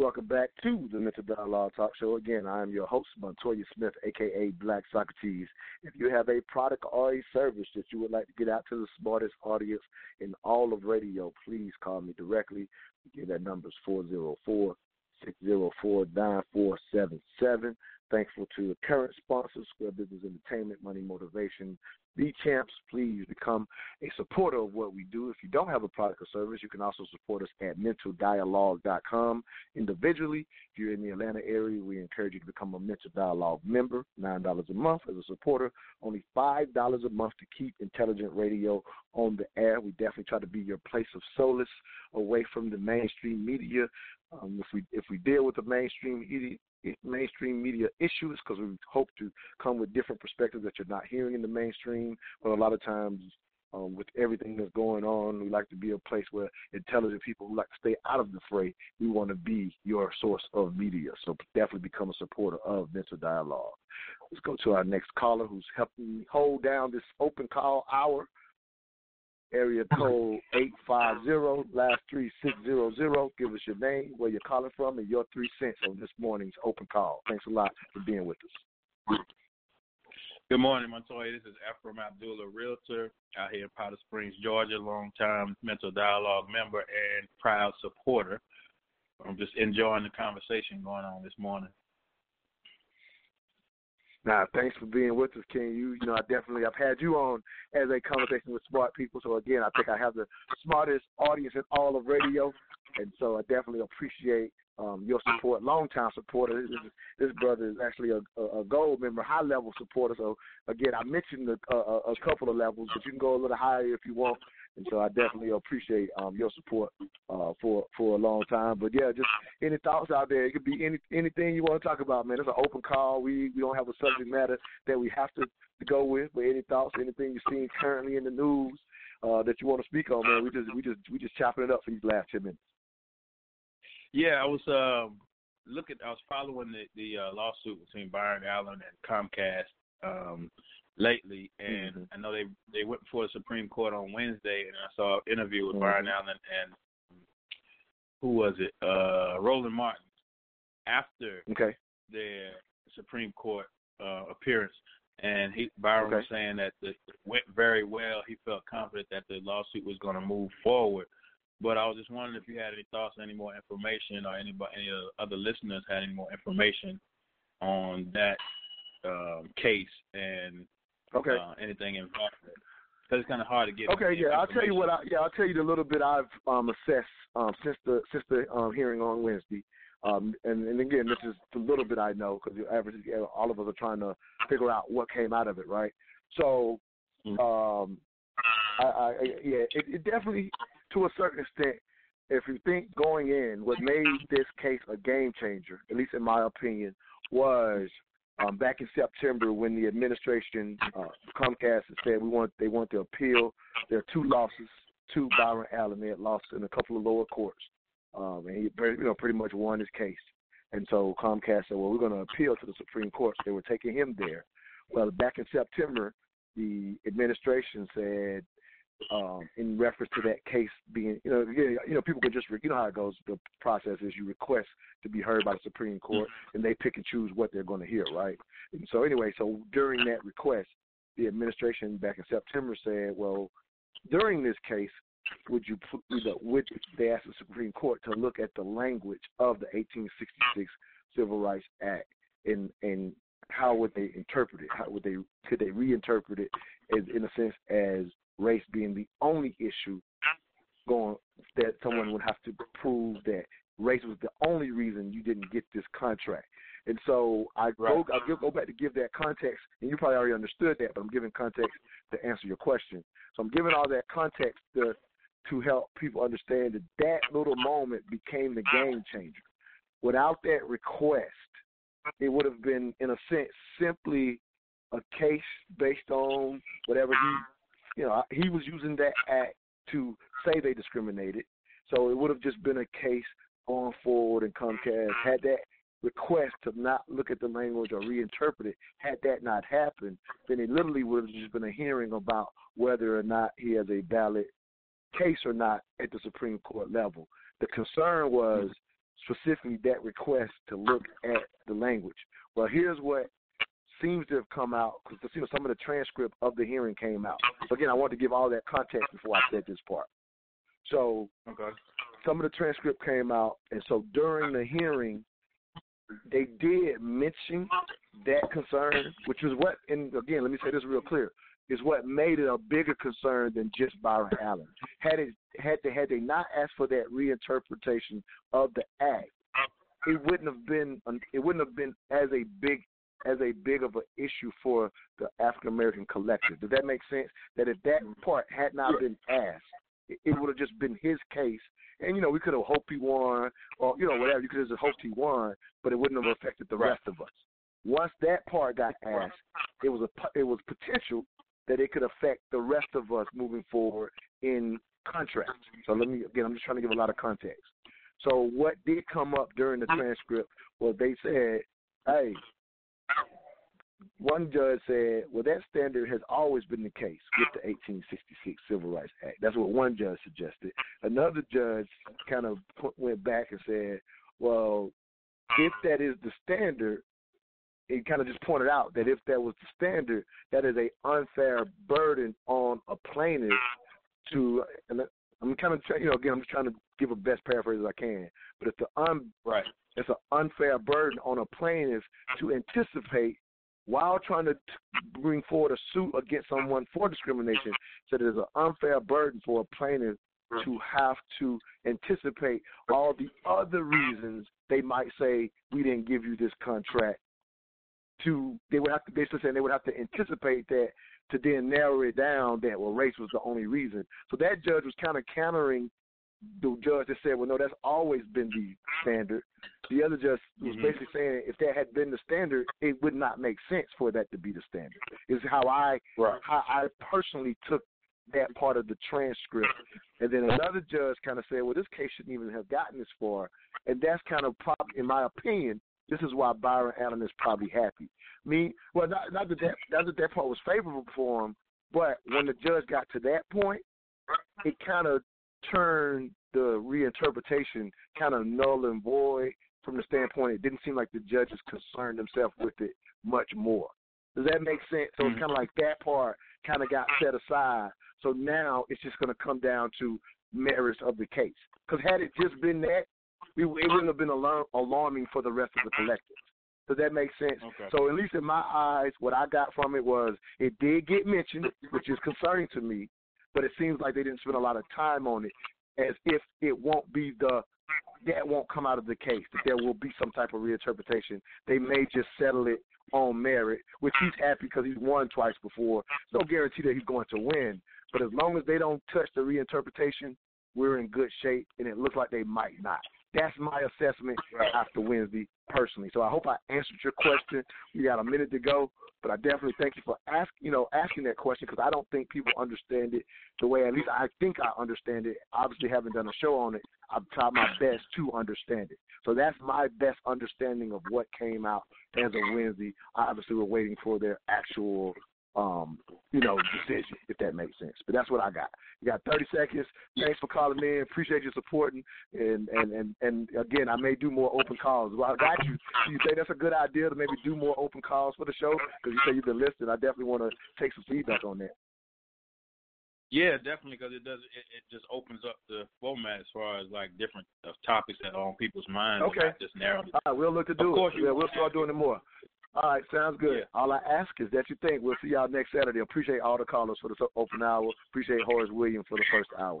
Welcome back to the Mental Dialogue Talk Show. Again, I am your host, Montoya Smith, aka Black Socrates. If you have a product or a service that you would like to get out to the smartest audience in all of radio, please call me directly. Again, that number is 404 604 9477. Thankful to the current sponsors, Square Business Entertainment, Money Motivation, B Champs. Please become a supporter of what we do. If you don't have a product or service, you can also support us at mentaldialogue.com individually. If you're in the Atlanta area, we encourage you to become a Mental Dialogue member, $9 a month as a supporter, only $5 a month to keep intelligent radio on the air. We definitely try to be your place of solace away from the mainstream media. Um, if we if we deal with the mainstream media, mainstream media issues because we hope to come with different perspectives that you're not hearing in the mainstream. But a lot of times, um, with everything that's going on, we like to be a place where intelligent people who like to stay out of the fray. We want to be your source of media. So definitely become a supporter of Mental Dialogue. Let's go to our next caller who's helping me hold down this open call hour. Area uh-huh. code 850, last 3600. Give us your name, where you're calling from, and your three cents on this morning's open call. Thanks a lot for being with us. Good morning, Montoya. This is Ephraim Abdullah, realtor out here in Powder Springs, Georgia, long-time Mental Dialogue member and proud supporter. I'm just enjoying the conversation going on this morning. Now, thanks for being with us, King. You, you know, I definitely I've had you on as a conversation with smart people. So again, I think I have the smartest audience in all of radio, and so I definitely appreciate um, your support, long-time supporter. This, this brother is actually a, a, gold member, high-level supporter. So again, I mentioned a, a, a couple of levels, but you can go a little higher if you want. And so I definitely appreciate um, your support uh, for for a long time. But yeah, just any thoughts out there? It could be any anything you want to talk about, man. It's an open call. We we don't have a subject matter that we have to, to go with. But any thoughts? Anything you're seeing currently in the news uh, that you want to speak on, man? We just we just we just chopping it up for these last ten minutes. Yeah, I was um, looking. I was following the the uh, lawsuit between Byron Allen and Comcast um, lately, and Mm-hmm. I know they they went before the Supreme Court on Wednesday, and I saw an interview with Mhm. Byron Allen and who was it? Uh, Roland Martin after Okay. their Supreme Court uh, appearance, and he Byron was saying that it went very well. He felt confident that the lawsuit was going to move forward. But I was just wondering if you had any thoughts, any more information, or anybody, any other listeners had any more information on that um, case and Okay. uh, anything involved. Because it's kind of hard to get. Okay, yeah, I'll tell you what. I, yeah, I'll tell you the little bit I've um, assessed um, since the since the um, hearing on Wednesday. Um, and, and again, this is the little bit I know because all of us are trying to figure out what came out of it, right? So, um, I, I, yeah, it, it definitely, to a certain extent, if you think going in, what made this case a game changer, at least in my opinion, was um, back in September when the administration, uh, Comcast, said we want they want to appeal. There are two losses to Byron Allen. They had lost in a couple of lower courts, um, and he you know pretty much won his case. And so Comcast said, well, we're going to appeal to the Supreme Court. They were taking him there. Well, back in September, the administration said um, in reference to that case being, you know, again, you know, people can just, re- you know how it goes. The process is you request to be heard by the Supreme Court, and they pick and choose what they're going to hear, right? And so anyway, so during that request, the administration back in September said, well, during this case, would you, put- you know, would they asked the Supreme Court to look at the language of the 1866 Civil Rights Act and and how would they interpret it? How would they could they reinterpret it as in a sense as race being the only issue going that someone would have to prove that race was the only reason you didn't get this contract. And so I go I go, go back to give that context, and you probably already understood that, but I'm giving context to answer your question. So I'm giving all that context to to help people understand that that little moment became the game changer. Without that request, it would have been, in a sense, simply a case based on whatever he, you know, he was using that act to say they discriminated. So it would have just been a case going forward, and Comcast had that request to not look at the language or reinterpret it. Had that not happened, then it literally would have just been a hearing about whether or not he has a valid case or not at the Supreme Court level. The concern was specifically that request to look at the language. Well, here's what seems to have come out because you know some of the transcript of the hearing came out. So again, I want to give all that context before I said this part. So Okay. some of the transcript came out, and so during the hearing, they did mention that concern, which was what, and again, let me say this real clear, is what made it a bigger concern than just Byron Allen. Had it had they had they not asked for that reinterpretation of the act, it wouldn't have been it wouldn't have been as a big as a big of an issue for the African American collective. Does that make sense? That if that part had not been asked, it, would have just been his case. And you know, we could have hoped he won, or you know, whatever. You could have just hoped he won, but it wouldn't have affected the rest of us. Once that part got asked, it was a it was potential that it could affect the rest of us moving forward in contracts. So let me again, I'm just trying to give a lot of context. So what did come up during the mm-hmm. transcript was they said, "Hey, one judge said, well, that standard has always been the case with the 1866 Civil Rights Act. That's what one judge suggested. Another judge kind of put, went back and said, well, if that is the standard, it kind of just pointed out that if that was the standard, that is a unfair burden on a plaintiff to. I'm kind of, trying, you know, again, I'm just trying to give a best paraphrase as I can. But it's the un, right. It's an unfair burden on a plaintiff to anticipate while trying to t- bring forward a suit against someone for discrimination. So there's an unfair burden for a plaintiff mm. to have to anticipate all the other reasons they might say we didn't give you this contract. To they would have to basically saying they would have to anticipate that to then narrow it down that well race was the only reason. So that judge was kind of countering the judge that said, well, no, that's always been the standard. The other judge was Mhm. basically saying if that had been the standard, it would not make sense for that to be the standard. Is how I how I personally took that part of the transcript. And then another judge kind of said, well, this case shouldn't even have gotten this far. And that's kind of probably, in my opinion, this is why Byron Allen is probably happy. Me, well, not, not that that not that that part was favorable for him, but when the judge got to that point, it kind of turned the reinterpretation kind of null and void from the standpoint it didn't seem like the judges concerned themselves with it much more. Does that make sense? So it's mm-hmm. kind of like that part kind of got set aside. So now it's just going to come down to merits of the case. Because had it just been that, we, it wouldn't have been alarm, alarming for the rest of the collective. Does that make sense? Okay. So at least in my eyes, what I got from it was it did get mentioned, which is concerning to me, but it seems like they didn't spend a lot of time on it, as if it won't be the that won't come out of the case. That there will be some type of reinterpretation. They may just settle it on merit, which he's happy because he's won twice before. There's no guarantee that he's going to win, but as long as they don't touch the reinterpretation, we're in good shape, and it looks like they might not. That's my assessment after Wednesday, personally. So I hope I answered your question. We got a minute to go, but I definitely thank you for ask, you know, asking that question because I don't think people understand it the way at least I think I understand it. Obviously, haven't done a show on it. I've tried my best to understand it. So that's my best understanding of what came out as a Wednesday. Obviously, we're waiting for their actual um, you know, decision, if that makes sense. But that's what I got. You got 30 seconds. Thanks for calling in. Appreciate you supporting. And and and and again, I may do more open calls. Well, I got you. You say that's a good idea to maybe do more open calls for the show because you say you've been listening. I definitely want to take some feedback on that. Yeah, definitely, because it does. It, it just opens up the format as far as like different uh, topics that are on people's minds. Okay. Just narrow. All right, we'll look to do Of course it. you Yeah, we'll start doing it more. All right, sounds good. All I ask is that you think. We'll see y'all next Saturday. Appreciate all the callers for the open hour. Appreciate Horace Williams for the first hour.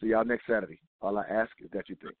See y'all next Saturday. All I ask is that you think.